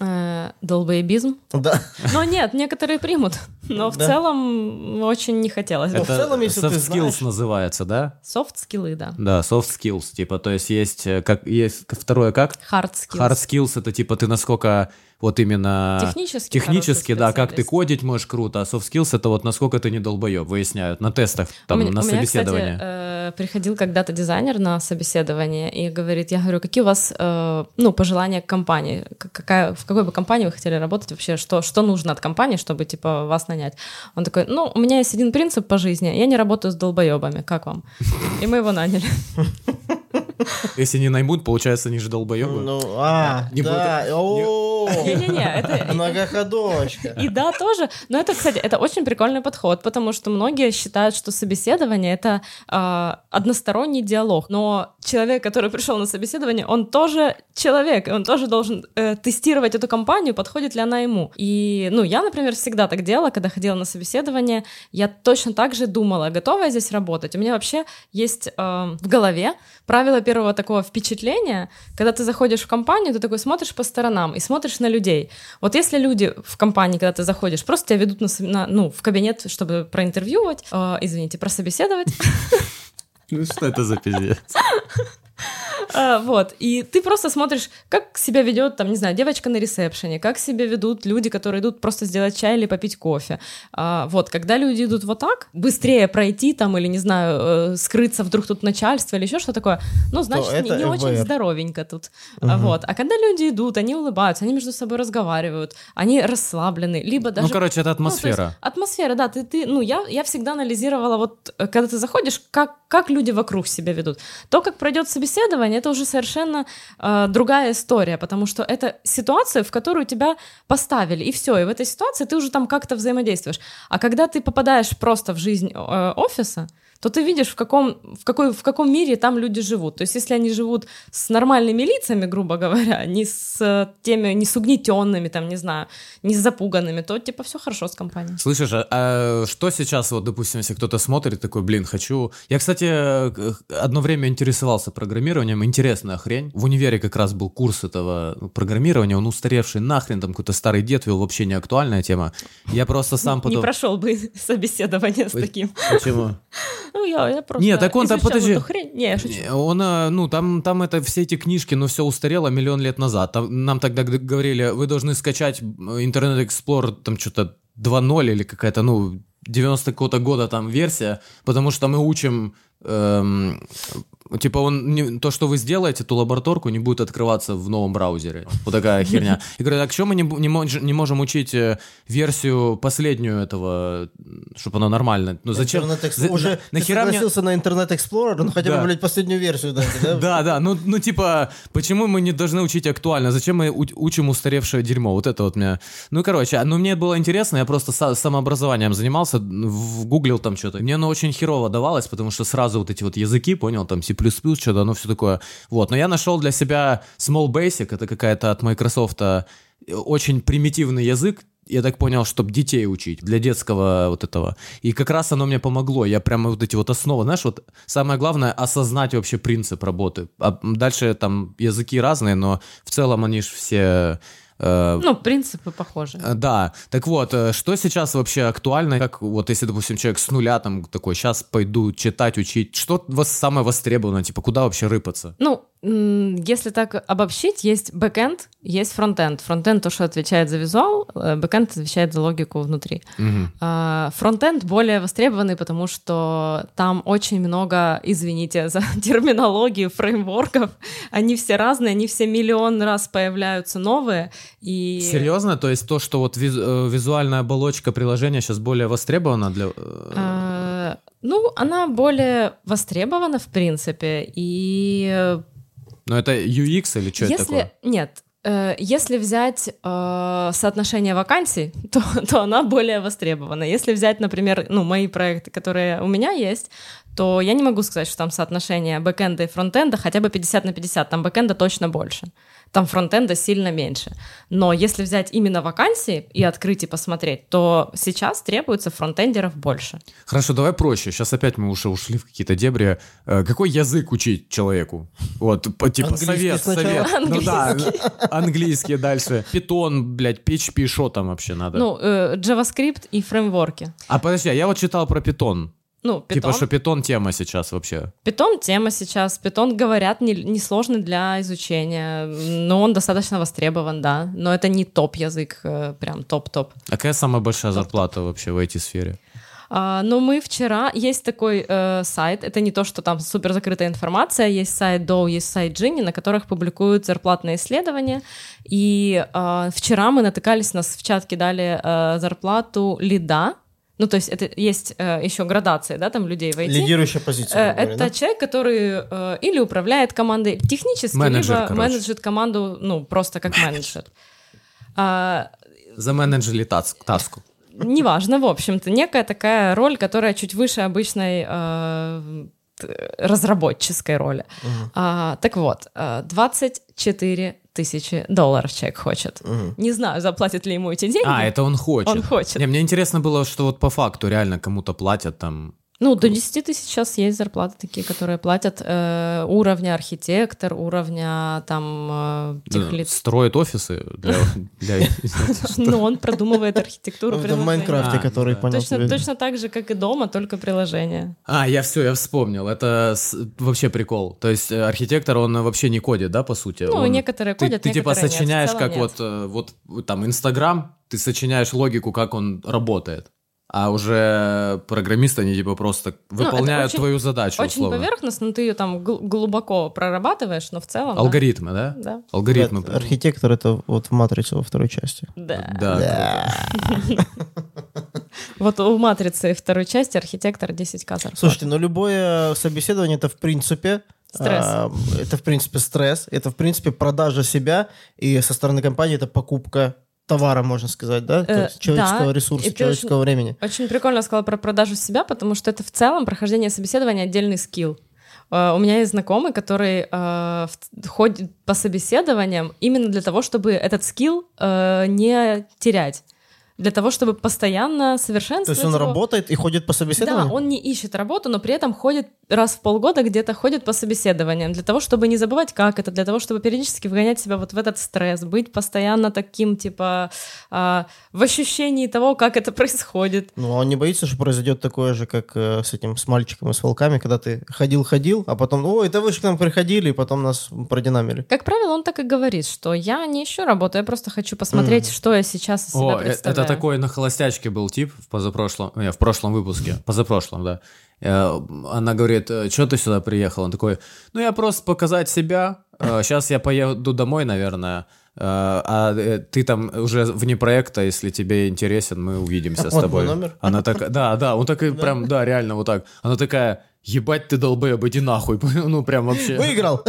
Speaker 3: Э, Долбоебизм?
Speaker 1: Да.
Speaker 3: Но нет, некоторые примут. Но в
Speaker 1: Да.
Speaker 3: целом очень не хотелось бы.
Speaker 1: в целом, если
Speaker 2: soft
Speaker 1: ты
Speaker 2: skills
Speaker 1: знаешь-
Speaker 2: называется, да?
Speaker 3: Софт-скиллы, да.
Speaker 2: Да, soft skills, типа, то есть есть, э, как, есть второе как?
Speaker 3: Hard skills.
Speaker 2: Hard skills это типа ты насколько вот именно
Speaker 3: Технически
Speaker 2: технически, да, как ты кодить можешь круто, а soft skills это вот насколько ты не долбоеб, выясняют на тестах, там,
Speaker 3: у меня,
Speaker 2: на
Speaker 3: у меня,
Speaker 2: собеседовании.
Speaker 3: кстати, э, приходил когда-то дизайнер на собеседование и говорит, я говорю, какие у вас, э, ну, пожелания к компании, какая, в какой бы компании вы хотели работать вообще, что, что нужно от компании, чтобы, типа, вас нанять? Он такой, ну, у меня есть один принцип по жизни, я не работаю с долбоебами, как вам? И мы его наняли.
Speaker 2: Если не наймут, получается, они же долбоебы.
Speaker 1: Ну, а,
Speaker 2: Не
Speaker 1: да,
Speaker 3: Не-не-не, это...
Speaker 1: многоходовочка.
Speaker 3: И да, тоже. Но это, кстати, это очень прикольный подход, потому что многие считают, что собеседование это а, односторонний диалог. Но человек, который пришел на собеседование, он тоже человек, и он тоже должен э, тестировать эту компанию, подходит ли она ему. И, ну, я, например, всегда так делала, когда ходила на собеседование, я точно так же думала, готова я здесь работать. У меня вообще есть э, в голове правило первого такого впечатления, когда ты заходишь в компанию, ты такой смотришь по сторонам и смотришь на людей. Вот если люди в компании, когда ты заходишь, просто тебя ведут на, на- ну, в кабинет, чтобы проинтервьювать, э, извините, прособеседовать,
Speaker 2: Ну что это за пиздец?
Speaker 3: А, Вот, и ты просто смотришь, как себя ведет, там, не знаю, девочка на ресепшене, как себя ведут люди, которые идут просто сделать чай или попить кофе. А, Вот, когда люди идут вот так, быстрее пройти там или, не знаю, э, скрыться вдруг тут начальство или еще что такое, ну, значит, не, не очень здоровенько тут. А, Вот, а когда люди идут, они улыбаются, они между собой разговаривают, они расслаблены, либо даже...
Speaker 2: Ну, короче, это
Speaker 3: Ну, есть
Speaker 2: атмосфера.
Speaker 3: атмосфера, да. Ты, ты, ну, я, я всегда анализировала, вот э, когда ты заходишь, как, как люди вокруг себя ведут. То, как пройдет собеседование, это уже совершенно э, другая история, потому что это ситуация, в которую тебя поставили, и все. И в этой ситуации ты уже там как-то взаимодействуешь. А когда ты попадаешь просто в жизнь э, офиса, то ты видишь, в каком, в, какой, в каком мире там люди живут. То есть, если они живут с нормальными лицами, грубо говоря, не с э, теми, не с угнетенными, там, не знаю, не с запуганными, то типа все хорошо с компанией.
Speaker 2: Слышишь, а, а что сейчас, вот, допустим, если кто-то смотрит, такой, блин, хочу... Я, кстати, одно время интересовался программированием, интересная хрень. В универе как раз был курс этого программирования, он устаревший нахрен, там какой-то старый дед вел, вообще не актуальная тема. Я просто сам
Speaker 3: Не
Speaker 2: потом...
Speaker 3: прошел бы собеседование с таким.
Speaker 2: Почему?
Speaker 3: Ну, я, я просто
Speaker 2: Не, так он там, подожди.
Speaker 3: хрень. Не, я шучу.
Speaker 2: Он, э, ну, там, там это все эти книжки, ну, все устарело миллион лет назад. Там, нам тогда говорили, вы должны скачать Internet Explorer, там что-то 2.0 или какая-то, ну, 90 какого-то года там версия, потому что мы учим, эм, типа, он не- то, что вы сделаете, ту лабораторку, не будет открываться в новом браузере. Вот такая херня. И говорю, так что мы не, не, мож- не можем учить э, версию последнюю этого, чтобы она нормально? Ну, зачем? За-
Speaker 1: Уже
Speaker 2: на-
Speaker 1: ты
Speaker 2: нахера мне-
Speaker 1: согласился на Интернет Explorer, ну хотя
Speaker 2: Да.
Speaker 1: бы, блядь, последнюю версию дайте, да?
Speaker 2: Да, да, ну, ну типа, почему мы не должны учить актуально? Зачем мы учим устаревшее дерьмо? Вот это вот меня... Ну, короче, а, ну мне было интересно, я просто са- самообразованием занимался, в- гуглил там что-то. Мне оно очень херово давалось, потому что сразу вот эти вот языки, понял, там C++, что-то, оно все такое. Вот, но я нашел для себя Small Basic, это какая-то от Microsoft э, очень примитивный язык, я так понял, чтобы детей учить, для детского вот этого. И как раз оно мне помогло. Я прямо вот эти вот основы, знаешь, вот самое главное осознать вообще принцип работы. А дальше там языки разные, но в целом они же все... э,
Speaker 3: Ну, принципы похожи.
Speaker 2: э, Да, так вот, э, что сейчас вообще актуально, как вот если, допустим, человек с нуля там такой, сейчас пойду читать, учить, что вас самое востребованное, типа, куда вообще рыпаться?
Speaker 3: Ну, если так обобщить, есть бэкэнд, есть фронтенд. Фронтенд то, что отвечает за визуал, э, бэкэнд отвечает за логику внутри.
Speaker 2: Мгм.
Speaker 3: А, Фронтенд более востребованный, потому что там очень много, извините за терминологию, фреймворков. Они все разные, они все миллион раз появляются новые. И...
Speaker 2: Серьезно? То есть то, что вот э, визуальная оболочка приложения сейчас более востребована для... э,
Speaker 3: А, Ну, она более востребована, в принципе, и
Speaker 2: Ну это UX или что это
Speaker 3: если...
Speaker 2: такое?
Speaker 3: Нет, э, если взять э, соотношение вакансий, то, то она более востребована. Если взять, например, ну, мои проекты, которые у меня есть, то я не могу сказать, что там соотношение бэкэнда и фронтенда хотя бы 50 на 50. Там бэкэнда точно больше. Там фронтенда сильно меньше. Но если взять именно вакансии и открыть и посмотреть, то сейчас требуется фронтендеров больше.
Speaker 2: Хорошо, давай проще. Сейчас опять мы уже ушли в какие-то дебри. Э, Какой язык учить человеку? Вот, по- типа
Speaker 1: Английский
Speaker 2: совет,
Speaker 1: сначала.
Speaker 2: совет. Ну да, английский дальше. Питон, блядь, PHP, что там вообще надо?
Speaker 3: Ну, э, JavaScript и фреймворки.
Speaker 2: А подожди, а я вот читал про питон.
Speaker 3: Ну, питон.
Speaker 2: Типа, что питон тема сейчас вообще.
Speaker 3: Питон тема сейчас. Питон, говорят, не, не сложный для изучения, но он достаточно востребован, да. Но это не топ-язык, э, прям топ-топ.
Speaker 2: А какая самая большая зарплата вообще в IT-сфере?
Speaker 3: А, но мы вчера... Есть такой э, сайт, это не то, что там супер закрытая информация, есть сайт Dow, есть сайт Gini, на которых публикуют зарплатные исследования. И э, вчера мы натыкались, нас в чат кидали э, зарплату лида, ну, то есть это есть э, еще градация, да, там людей войти.
Speaker 1: Лидирующая э, позиция.
Speaker 3: Э,
Speaker 1: говоря,
Speaker 3: это
Speaker 1: да?
Speaker 3: человек, который э, или управляет командой технически,
Speaker 2: менеджер,
Speaker 3: либо
Speaker 2: короче.
Speaker 3: менеджит команду, ну, просто как менеджер. А, За
Speaker 2: Заменеджили таск, таску.
Speaker 3: Неважно, в общем-то, некая такая роль, которая чуть выше обычной э, разработческой роли. Угу. А, так вот, э, 20 4 тысячи долларов человек хочет. Угу. Не знаю, заплатят ли ему эти деньги.
Speaker 2: А, это он хочет.
Speaker 3: Он хочет.
Speaker 2: Не, мне интересно было, что вот по факту реально кому-то платят там
Speaker 3: ну, до 10 тысяч сейчас есть зарплаты такие, которые платят э, уровня архитектор, уровня там э,
Speaker 2: э,
Speaker 3: техлит.
Speaker 2: Строит офисы для...
Speaker 3: Ну, он продумывает архитектуру
Speaker 1: В
Speaker 3: приложения.
Speaker 1: Майнкрафте,
Speaker 2: А,
Speaker 1: который
Speaker 2: да.
Speaker 1: понял
Speaker 3: Точно, так же, как и дома, только приложение.
Speaker 2: А, я все, я вспомнил. Это вообще прикол. То есть э, архитектор, он вообще не кодит, да, по сути?
Speaker 3: Ну, некоторые кодят,
Speaker 2: ты типа.
Speaker 3: В
Speaker 2: сочиняешь, как э, вот там Инстаграм, ты сочиняешь логику, как он работает. А уже программисты, они типа просто выполняют
Speaker 3: Ну, очень-
Speaker 2: твою задачу,
Speaker 3: Очень
Speaker 2: условно.
Speaker 3: поверхностно, ты ее там гл- глубоко прорабатываешь, но в целом... да.
Speaker 2: Алгоритмы, да?
Speaker 3: Да.
Speaker 2: Алгоритмы.
Speaker 1: Ребят, Архитектор это вот в Матрице во второй части.
Speaker 3: Да.
Speaker 2: Да.
Speaker 3: Вот у «Матрицы» второй части архитектор 10к зарплаты.
Speaker 1: Слушайте, ну любое собеседование это в принципе
Speaker 3: Стресс.
Speaker 1: а, это в принципе стресс, это в принципе продажа себя, и со стороны компании это покупка товара, можно сказать, да? То
Speaker 3: Э,
Speaker 1: есть человеческого
Speaker 3: да,
Speaker 1: ресурса,
Speaker 3: и
Speaker 1: человеческого времени.
Speaker 3: Очень прикольно сказала про продажу себя, потому что это в целом прохождение собеседования отдельный скилл. Э, У меня есть знакомый, который в- ходит по собеседованиям именно для того, чтобы этот скилл э, не терять. Для того, чтобы постоянно
Speaker 1: То
Speaker 3: совершенствовать
Speaker 1: есть он
Speaker 3: его.
Speaker 1: работает и ходит по
Speaker 3: Да,
Speaker 1: собеседованию?
Speaker 3: он не ищет работу, но при этом ходит раз в полгода где-то ходит по собеседованиям, для того, чтобы не забывать, как это, для того, чтобы периодически вгонять себя вот в этот стресс, быть постоянно таким, типа, а, в ощущении того, как это происходит.
Speaker 1: Ну, а он не боится, что произойдет такое же, как э, с этим, с мальчиком и с волками, когда ты ходил-ходил, а потом, ой, это вы же к нам приходили, и потом нас продинамили.
Speaker 3: Как правило, он так и говорит, что я не ищу работу, я просто хочу посмотреть, что я сейчас из себя
Speaker 2: О, э-
Speaker 3: представляю.
Speaker 2: это такой на холостячке был тип в позапрошлом, не, в прошлом выпуске, позапрошлом, да. Э, Она говорит, что ты сюда приехал? Он такой, ну я просто показать себя, сейчас я поеду домой, наверное, э, а э, ты там уже вне проекта, если тебе интересен, мы увидимся с тобой. Она такая, да, да, он такой прям, да, реально вот так. Она такая, ебать ты долбоеб, иди нахуй. Ну прям вообще.
Speaker 1: Выиграл!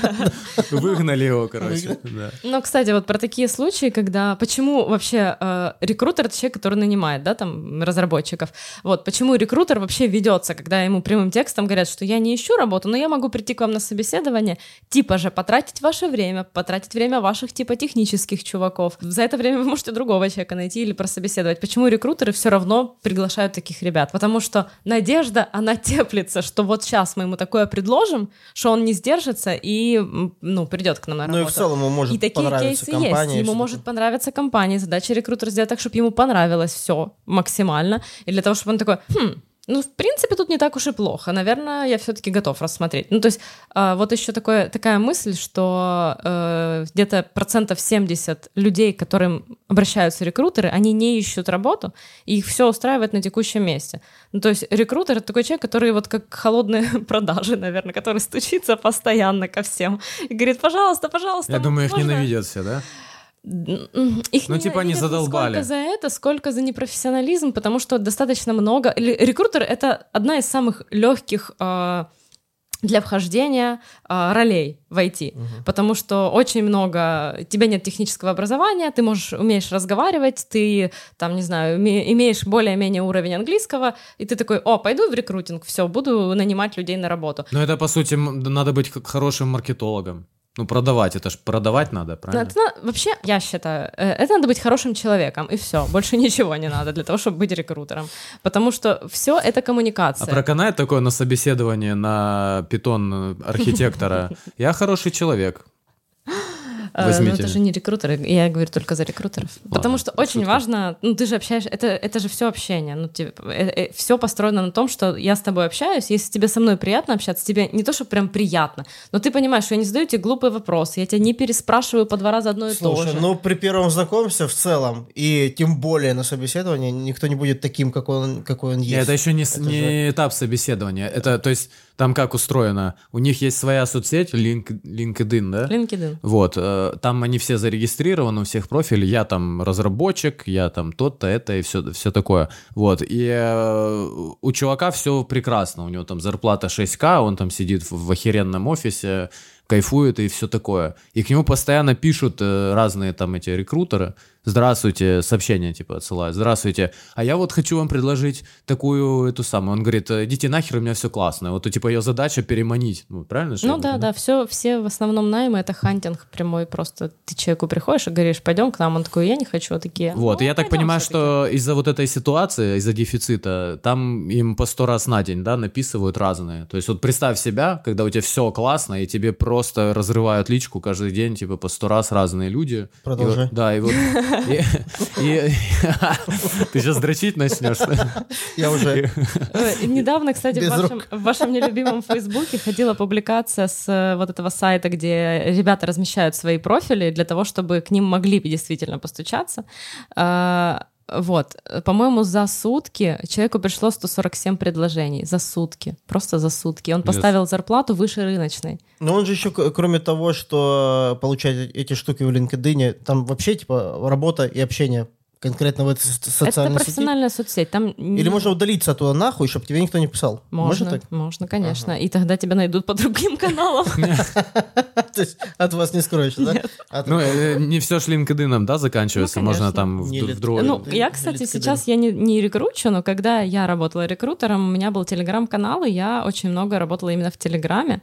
Speaker 2: Выгнали его, короче. да.
Speaker 3: Ну, кстати, вот про такие случаи, когда... Почему вообще э, рекрутер — это человек, который нанимает, да, там, разработчиков. Вот, почему рекрутер вообще ведется, когда ему прямым текстом говорят, что я не ищу работу, но я могу прийти к вам на собеседование, типа же потратить ваше время, потратить время ваших, типа, технических чуваков. За это время вы можете другого человека найти или прособеседовать. Почему рекрутеры все равно приглашают таких ребят? Потому что надежда, она теплится, что вот сейчас мы ему такое предложим, что он не сдержится и, ну, придет к нам на
Speaker 1: Ну
Speaker 3: работу.
Speaker 1: и в целом ему может
Speaker 3: И такие
Speaker 1: понравиться
Speaker 3: кейсы
Speaker 1: компания.
Speaker 3: есть. Ему может понравиться компания. Задача рекрутера сделать так, чтобы ему понравилось все максимально. И для того, чтобы он такой, хм, ну, в принципе, тут не так уж и плохо. Наверное, я все-таки готов рассмотреть. Ну, то есть, а, вот еще такое, такая мысль, что э, где-то процентов 70 людей, к которым обращаются рекрутеры, они не ищут работу, и их все устраивает на текущем месте. Ну, то есть, рекрутер — это такой человек, который вот как холодные продажи, наверное, который стучится постоянно ко всем и говорит, пожалуйста, пожалуйста,
Speaker 2: Я думаю, их
Speaker 3: можно?»
Speaker 2: ненавидят все, да?
Speaker 3: Их
Speaker 2: Ну,
Speaker 3: не
Speaker 2: типа, они задолбали.
Speaker 3: Сколько за это, сколько за непрофессионализм, потому что достаточно много. Рекрутер это одна из самых легких а, для вхождения а, ролей в IT, потому что очень много тебя нет технического образования, ты можешь умеешь разговаривать, ты там не знаю имеешь более-менее уровень английского, и ты такой, о, пойду в рекрутинг, все, буду нанимать людей на работу.
Speaker 2: Но это, по сути, надо быть хорошим маркетологом. Ну, продавать, это ж продавать надо, правильно?
Speaker 3: Это вообще, я считаю, э, это надо быть хорошим человеком, и все. Больше ничего не надо для того, чтобы быть рекрутером. Потому что все это
Speaker 2: А
Speaker 3: коммуникация.
Speaker 2: проканает такое на собеседование на питон э, архитектора? Я хороший человек.
Speaker 3: Э,
Speaker 2: Возьмите.
Speaker 3: Ну, это же не рекрутеры, я говорю только за рекрутеров. Потому что очень
Speaker 2: шутка.
Speaker 3: важно, ну, ты же общаешься, это, это же все общение, ну, все построено на том, что я с тобой общаюсь, если тебе со мной приятно общаться, тебе не то, что прям приятно, но ты понимаешь, что я не задаю тебе глупые вопросы, я тебя не переспрашиваю по два раза одно и то
Speaker 1: Слушай,
Speaker 3: же.
Speaker 1: ну при первом знакомстве в целом, и тем более на собеседовании, никто не будет таким, какой он, какой он есть.
Speaker 2: Не, это еще не,
Speaker 1: Это
Speaker 2: не
Speaker 1: же-
Speaker 2: этап собеседования. Это, то есть, там как устроено? У них есть своя соцсеть, линк, LinkedIn, да?
Speaker 3: LinkedIn.
Speaker 2: Вот, э, там они все зарегистрированы, у всех профили, я там разработчик, я там тот-то, это и все, все такое. Вот, и э, у чувака все прекрасно, у него там зарплата 6к, он там сидит в, в охеренном офисе, кайфует и все такое. И к нему постоянно пишут э, разные там эти рекрутеры, здравствуйте, сообщения типа отсылают, здравствуйте, а я вот хочу вам предложить такую эту самую. Он говорит, идите нахер, у меня все классно. Вот типа ее задача переманить. Ну, правильно?
Speaker 3: Ну да, да, все, все в основном наймы это хантинг прямой, просто ты человеку приходишь и говоришь, пойдем к нам, он такой, я не хочу, а такие.
Speaker 2: Вот,
Speaker 3: «Ну,
Speaker 2: я так понимаю,
Speaker 3: всё-таки».
Speaker 2: что из-за вот этой ситуации, из-за дефицита, там им по сто раз на день, да, написывают разные. То есть вот представь себя, когда у тебя все классно, и тебе просто разрывают личку каждый день, типа по сто раз разные люди. И
Speaker 1: Продолжай.
Speaker 2: вот- Да, и вот... Ты сейчас дрочить начнешь?
Speaker 1: Я уже...
Speaker 3: Э, Недавно, кстати, в вашем, нелюбимом Фейсбуке ходила публикация с э, вот этого сайта, где ребята размещают свои профили для того, чтобы к ним могли действительно постучаться. Вот, по-моему, за сутки человеку пришло 147 предложений. За сутки. Просто за сутки. Он
Speaker 2: Yes.
Speaker 3: поставил зарплату выше рыночной.
Speaker 1: Но он же еще, кроме того, что получает эти штуки в LinkedIn, там вообще, типа, работа и общение конкретно в этой со-
Speaker 3: Это
Speaker 1: социальной сети.
Speaker 3: профессиональная соцсеть. Там
Speaker 1: Или можно удалиться оттуда нахуй, чтобы тебе никто не писал.
Speaker 3: Можно,
Speaker 1: так?
Speaker 3: можно, конечно. И тогда тебя найдут по другим каналам.
Speaker 1: То есть от вас не скроешься, да?
Speaker 2: Ну, э, не все ж LinkedIn, да, заканчивается,
Speaker 3: Ну,
Speaker 2: можно там в другой...
Speaker 3: Ну, я, кстати, сейчас я не, не рекручу, но когда я работала рекрутером, у меня был телеграм-канал, и я очень много работала именно в Телеграме.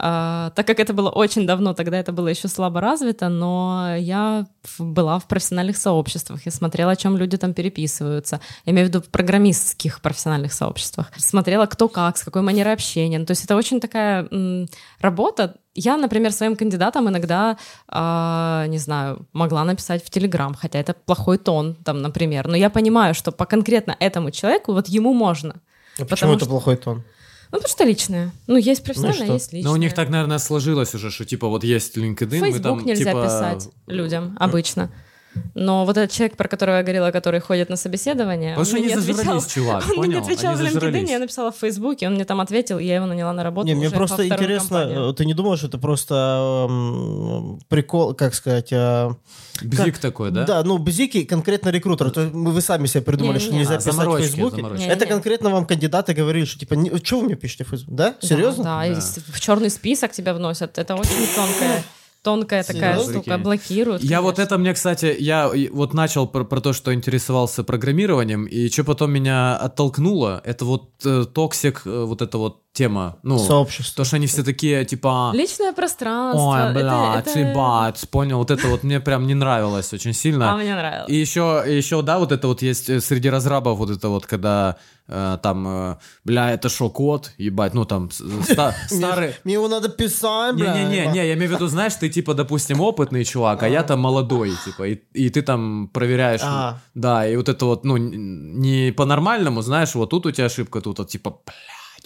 Speaker 3: А, так как это было очень давно, тогда это было еще слабо развито, но я была в профессиональных сообществах, я смотрела, о чем люди там переписываются. Я имею в виду в программистских профессиональных сообществах. Смотрела, кто как, с какой манерой общения. Ну, то есть это очень такая м, работа. Я, например, своим кандидатам иногда, а, не знаю, могла написать в Телеграм, хотя это плохой тон, там, например. Но я понимаю, что по конкретно этому человеку вот ему можно.
Speaker 1: А Почему это
Speaker 3: что-
Speaker 1: плохой тон?
Speaker 3: Ну, потому что личное. Ну, есть профессиональное,
Speaker 1: что?
Speaker 3: есть личное.
Speaker 2: Ну, у них так, наверное, сложилось уже, что типа вот есть LinkedIn,
Speaker 3: В
Speaker 2: мы
Speaker 3: Facebook
Speaker 2: там
Speaker 3: нельзя
Speaker 2: типа...
Speaker 3: писать людям обычно. Но вот этот человек, про которого я говорила, который ходит на собеседование,
Speaker 2: Потому
Speaker 3: он
Speaker 2: что
Speaker 3: мне не отвечал.
Speaker 2: чувак,
Speaker 3: Он мне не
Speaker 2: понял?
Speaker 3: отвечал
Speaker 2: Они
Speaker 3: в LinkedIn,
Speaker 2: зажрались.
Speaker 3: я написала в Фейсбуке, он мне там ответил, и я его наняла на работу
Speaker 1: Не, мне
Speaker 3: уже
Speaker 1: просто
Speaker 3: во вторую
Speaker 1: интересно,
Speaker 3: компанию.
Speaker 1: э, ты не думаешь, что это просто эм, прикол, как сказать... э,
Speaker 2: Бзик такой, да?
Speaker 1: Да, ну, бзики конкретно рекрутер. То есть мы- вы сами себе придумали, что
Speaker 3: Не-не-не.
Speaker 1: нельзя
Speaker 2: А,
Speaker 1: писать в
Speaker 2: заморочки,
Speaker 1: Фейсбуке.
Speaker 2: заморочки.
Speaker 1: Это
Speaker 3: Не-не.
Speaker 1: конкретно вам кандидаты говорили, что типа, что вы мне пишете в Фейсбуке? Да? Серьезно?
Speaker 3: Да, да, и с- в черный список тебя вносят. Это очень тонкая, тонкая такая
Speaker 1: Серьезно?
Speaker 3: штука.
Speaker 2: Прикинь.
Speaker 3: Блокируют.
Speaker 2: Я вот
Speaker 3: конечно.
Speaker 2: это мне, кстати, я вот начал про, про то, что интересовался программированием, и что потом меня оттолкнуло, это вот э, toxic, э, вот эта вот тема, ну,
Speaker 1: Сообщество.
Speaker 2: то, что они все такие, типа,
Speaker 3: Личное пространство.
Speaker 2: ой,
Speaker 3: это-
Speaker 2: блядь,
Speaker 3: это-
Speaker 2: ебать, понял, вот это вот мне прям не нравилось очень сильно.
Speaker 3: А мне нравилось.
Speaker 2: И еще, и еще, да, вот это вот есть э, среди разрабов вот это вот, когда э, там, э, бля, это шо, код, ебать, ну там с- ста- старый...
Speaker 1: Мне его надо писать, бля.
Speaker 2: Не-не-не, не, я имею в виду, знаешь, ты типа, допустим, опытный чувак, а я там молодой, типа, и, и ты там проверяешь,
Speaker 1: А.
Speaker 2: да, и вот это вот, ну, не по-нормальному, знаешь, вот тут у тебя ошибка, тут вот типа,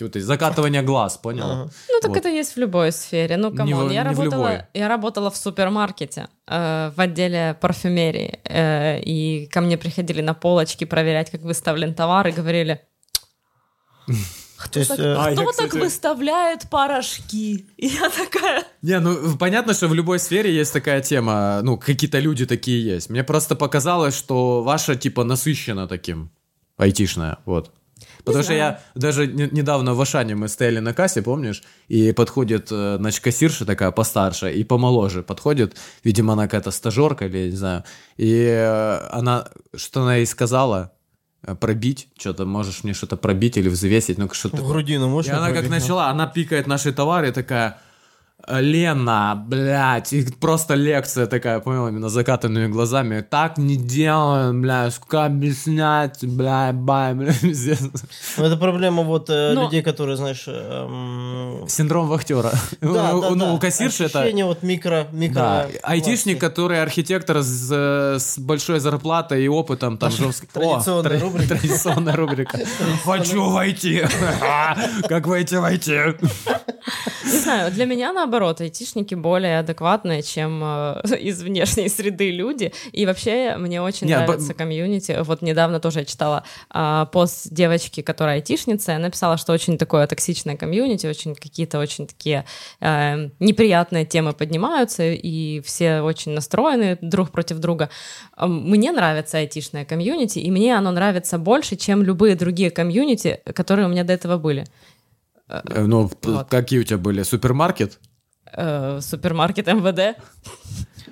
Speaker 2: вот и закатывание глаз, понял?
Speaker 1: Ага.
Speaker 3: Ну, так
Speaker 2: Вот.
Speaker 3: это есть в любой сфере. Ну, come
Speaker 2: on,
Speaker 3: я,
Speaker 2: не в
Speaker 3: работала,
Speaker 2: любой.
Speaker 3: я работала в супермаркете э, в отделе парфюмерии, э, и ко мне приходили на полочки проверять, как выставлен товар, и говорили,
Speaker 1: То есть,
Speaker 3: так,
Speaker 1: э,
Speaker 2: А, я,
Speaker 3: кто
Speaker 2: кстати-
Speaker 3: так выставляет порошки? И я такая...
Speaker 2: Не, ну понятно, что в любой сфере есть такая тема, ну какие-то люди такие есть. Мне просто показалось, что ваша типа насыщена таким, айтишная, вот. Потому что я даже не- недавно в Ашане мы стояли на кассе, помнишь, и подходит, э, значит, кассирша такая постарше и помоложе подходит, видимо, она какая-то стажерка или не знаю, и э, она, что она ей сказала, Э, пробить, что-то, можешь мне что-то пробить или взвесить, ну что-то
Speaker 1: в грудину
Speaker 2: и
Speaker 1: можешь
Speaker 2: она как начала, она пикает наши товары, такая, Лена, блядь, и просто лекция такая, понял, именно закатанными глазами. Так не делаем, блядь, сколько объяснять, блядь, бай, блядь, пиздец.
Speaker 1: Ну, это проблема вот э,
Speaker 3: Но-
Speaker 1: людей, которые, знаешь... эм,
Speaker 2: Синдром вахтера.
Speaker 1: да,
Speaker 2: ну,
Speaker 1: да,
Speaker 2: ну,
Speaker 1: да.
Speaker 2: у кассирши это...
Speaker 1: Ощущение вот микро... микро
Speaker 2: Да, айтишник, который архитектор с, э, с большой зарплатой и опытом, там жестко.
Speaker 1: традиционная
Speaker 2: О,
Speaker 1: рубрика.
Speaker 2: Традиционная рубрика. Хочу войти. Как войти, войти.
Speaker 3: Не знаю, для меня наоборот, айтишники более адекватные, чем э, из внешней среды люди. И вообще мне очень
Speaker 2: Не,
Speaker 3: нравится комьюнити. Вот недавно тоже я читала а, пост девочки, которая айтишница, и она писала, что очень такое токсичное комьюнити, очень какие-то очень такие э, неприятные темы поднимаются, и все очень настроены друг против друга. А, Мне нравится айтишное комьюнити, и мне оно нравится больше, чем любые другие комьюнити, которые у меня до этого были.
Speaker 2: Э, Ну,
Speaker 3: Вот.
Speaker 2: какие у тебя были? Супермаркет?
Speaker 3: Супермаркет МВД.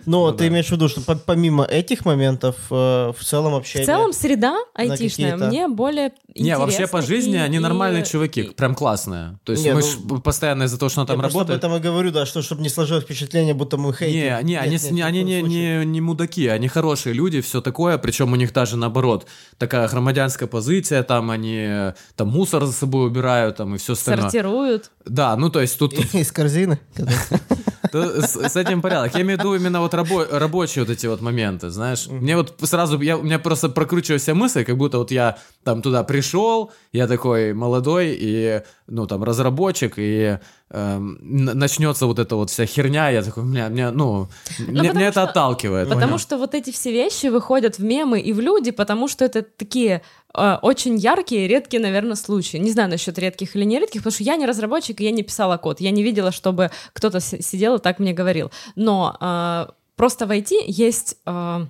Speaker 1: Но
Speaker 2: Ну
Speaker 1: ты
Speaker 2: да.
Speaker 1: имеешь в виду, что по- помимо этих моментов, э, в целом
Speaker 3: В
Speaker 1: общение...
Speaker 3: целом среда айтишная мне более
Speaker 2: Не, вообще по жизни
Speaker 3: и-
Speaker 2: они
Speaker 3: и-
Speaker 2: нормальные чуваки,
Speaker 3: и-
Speaker 2: прям классные. То есть
Speaker 1: Не,
Speaker 2: мы
Speaker 1: ну,
Speaker 2: ж постоянно из-за того, что она
Speaker 1: Я
Speaker 2: там работает...
Speaker 1: об этом и говорю, да, что чтобы не сложилось впечатление, будто мы хейтим.
Speaker 2: Не, не,
Speaker 1: Нет,
Speaker 2: они,
Speaker 1: нет, в
Speaker 2: они не, не, не мудаки, они хорошие люди, все такое, причем у них даже наоборот, такая громадянская позиция, там они э, там мусор за собой убирают, там и все остальное.
Speaker 3: сортируют.
Speaker 2: Да, ну то есть тут,
Speaker 1: Из корзины.
Speaker 2: с этим порядок. Я имею в виду именно вот рабо- рабочие вот эти вот моменты, знаешь. Мне вот сразу, я, у меня просто прокручивается мысль, как будто вот я там туда пришел, я такой молодой и, ну, там, разработчик, и начнется вот эта вот вся херня, я такой, меня, меня ну, меня,
Speaker 3: потому
Speaker 2: меня это
Speaker 3: что-
Speaker 2: отталкивает.
Speaker 3: Потому
Speaker 2: понял?
Speaker 3: что вот эти все вещи выходят в мемы и в люди, потому что это такие э, очень яркие, редкие, наверное, случаи. Не знаю насчет редких или не редких, потому что я не разработчик, и я не писала код. Я не видела, чтобы кто-то сидел и так мне говорил. Но э, просто в IT есть... э,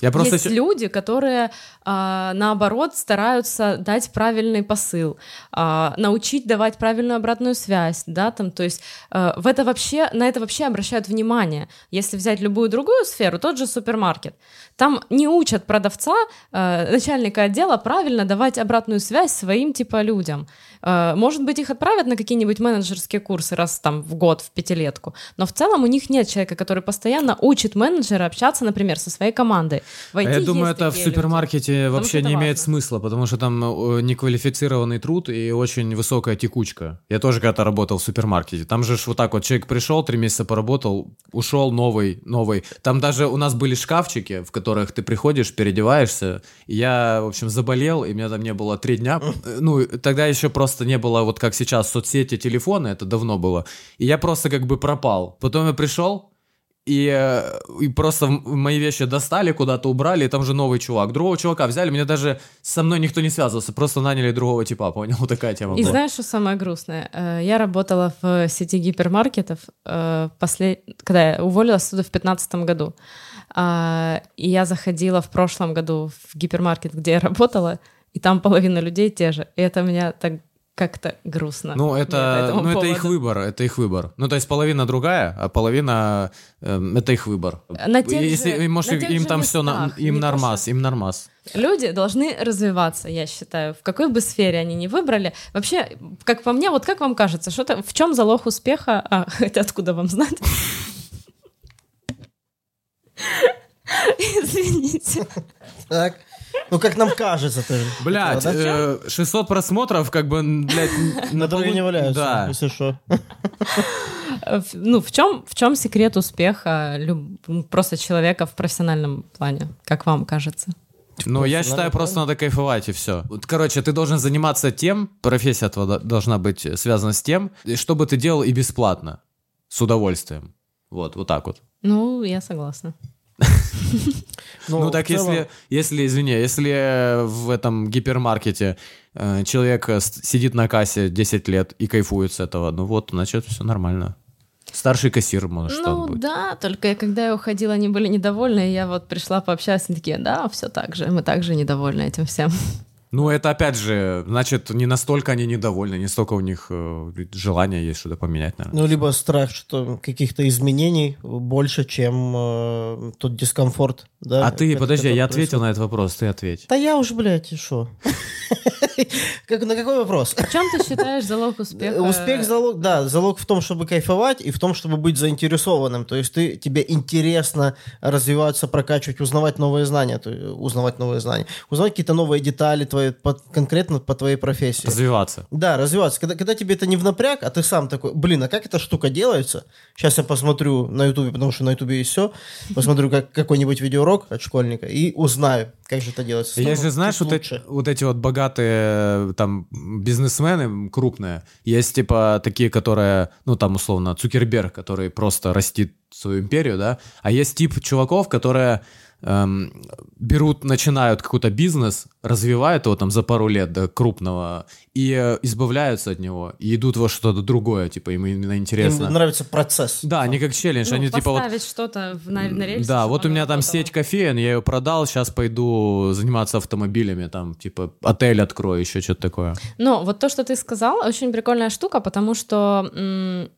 Speaker 2: Я просто
Speaker 3: есть люди, которые а, наоборот стараются дать правильный посыл, а, научить давать правильную обратную связь, да, там, то есть а, в это вообще на это вообще обращают внимание. Если взять любую другую сферу, тот же супермаркет, там не учат продавца, а, начальника отдела правильно давать обратную связь своим типа людям. А, Может быть, их отправят на какие-нибудь менеджерские курсы раз там в год, в пятилетку, но в целом у них нет человека, который постоянно учит менеджера общаться, например, со своей командой. В
Speaker 2: А
Speaker 3: IT
Speaker 2: Я думаю, это в
Speaker 3: люди.
Speaker 2: супермаркете
Speaker 3: Потому
Speaker 2: вообще не имеет
Speaker 3: важно.
Speaker 2: смысла, потому что там э, неквалифицированный труд и очень высокая текучка. Я тоже когда-то работал в супермаркете. Там же вот так вот человек пришел, три месяца поработал, ушел, новый, новый. Там даже у нас были шкафчики, в которых ты приходишь, переодеваешься. И я, в общем, заболел, и меня там не было три дня. Э, Ну, тогда еще просто не было, вот как сейчас, соцсети, телефоны, это давно было. И я просто как бы пропал. Потом я пришел, и, э, и просто мои вещи достали, куда-то убрали, и там же новый чувак. Другого чувака взяли, мне даже со мной никто не связывался, просто наняли другого типа, понял? Вот такая тема
Speaker 3: И
Speaker 2: была.
Speaker 3: знаешь, что самое грустное? Э, Я работала в сети гипермаркетов, э, после... когда я уволилась оттуда в 2015 году. А, И я заходила в прошлом году в гипермаркет, где я работала, и там половина людей те же. И это меня так как-то грустно.
Speaker 2: Ну, это, ну, это их выбор, это их выбор. Ну, то есть половина другая, а половина эм, это их выбор.
Speaker 3: На тех
Speaker 2: Если,
Speaker 3: же-
Speaker 2: может,
Speaker 3: на тех
Speaker 2: им
Speaker 3: же
Speaker 2: там все,
Speaker 3: местах,
Speaker 2: им
Speaker 3: не то,
Speaker 2: нормас, им нормас.
Speaker 3: Люди должны развиваться, я считаю, в какой бы сфере они ни выбрали. Вообще, как по мне, вот как вам кажется, что то в чем залог успеха? А, это откуда вам знать? Извините.
Speaker 1: Так. Ну, как нам кажется тоже.
Speaker 2: Блять,
Speaker 1: Да?
Speaker 2: э, 600 просмотров, как бы, блядь,
Speaker 1: На дороге не валяются,
Speaker 2: Да.
Speaker 1: если что.
Speaker 3: Э, в- Ну, в чем, в чем секрет успеха люб- просто человека в профессиональном плане, как вам кажется?
Speaker 2: Ну, я считаю, просто надо кайфовать и все. Вот, короче, ты должен заниматься тем, профессия твоя до- должна быть связана с тем, и чтобы ты делал и бесплатно, с удовольствием. Вот, вот так вот.
Speaker 3: Ну, я согласна.
Speaker 2: Ну,
Speaker 1: в
Speaker 2: так если, если, извини, если в этом гипермаркете э, человек э, сидит на кассе 10 лет и кайфует с этого, ну вот, значит, все нормально. Старший кассир, может,
Speaker 3: ну,
Speaker 2: будет.
Speaker 3: да, только я- когда я уходила, они были недовольны, и я вот пришла пообщаться, они такие, да, все так же, мы также недовольны этим всем.
Speaker 2: Ну, это опять же, значит, не настолько они недовольны, не столько у них э, желания есть что-то поменять, наверное.
Speaker 1: Ну, либо страх, что каких-то изменений больше, чем э, тот дискомфорт. Да,
Speaker 2: а ты, подожди, я ответил
Speaker 1: происходит.
Speaker 2: на этот вопрос, ты ответь.
Speaker 1: Да я уж, блядь, и шо? Как, на какой вопрос?
Speaker 3: В чем ты считаешь залог успеха?
Speaker 1: Успех залог, да, залог в том, чтобы кайфовать и в том, чтобы быть заинтересованным. То есть ты, тебе интересно развиваться, прокачивать, узнавать новые знания, то есть узнавать новые знания, узнавать какие-то новые детали твои, по- конкретно по твоей профессии.
Speaker 2: Развиваться.
Speaker 1: Да, развиваться. Когда, когда тебе это не в напряг, а ты сам такой, блин, а как эта штука делается? Сейчас я посмотрю на ютубе, потому что на ютубе есть все. Посмотрю как, какой-нибудь видеоурок от школьника и узнаю, как же это делается. Снова
Speaker 2: же, знаешь, вот эти,
Speaker 1: лучше.
Speaker 2: вот эти вот богатые э, там бизнесмены крупные, есть типа такие, которые, ну там условно Цукерберг, который просто растит свою империю, да, а есть тип чуваков, которые эм, берут, начинают какой-то бизнес, развивают его там за пару лет до крупного и э, избавляются от него и идут во что-то другое, типа им именно интересно.
Speaker 1: Им нравится процесс.
Speaker 2: Да, они как челлендж,
Speaker 3: Ну,
Speaker 2: они типа вот
Speaker 3: поставить что-то в- на, на рельсы,
Speaker 2: да, вот у меня там
Speaker 3: работало.
Speaker 2: сеть кофеен, я ее продал, сейчас пойду заниматься автомобилями, там, типа, отель открою, еще что-то такое.
Speaker 3: Ну, вот то, что ты сказал, очень прикольная штука, потому что, м,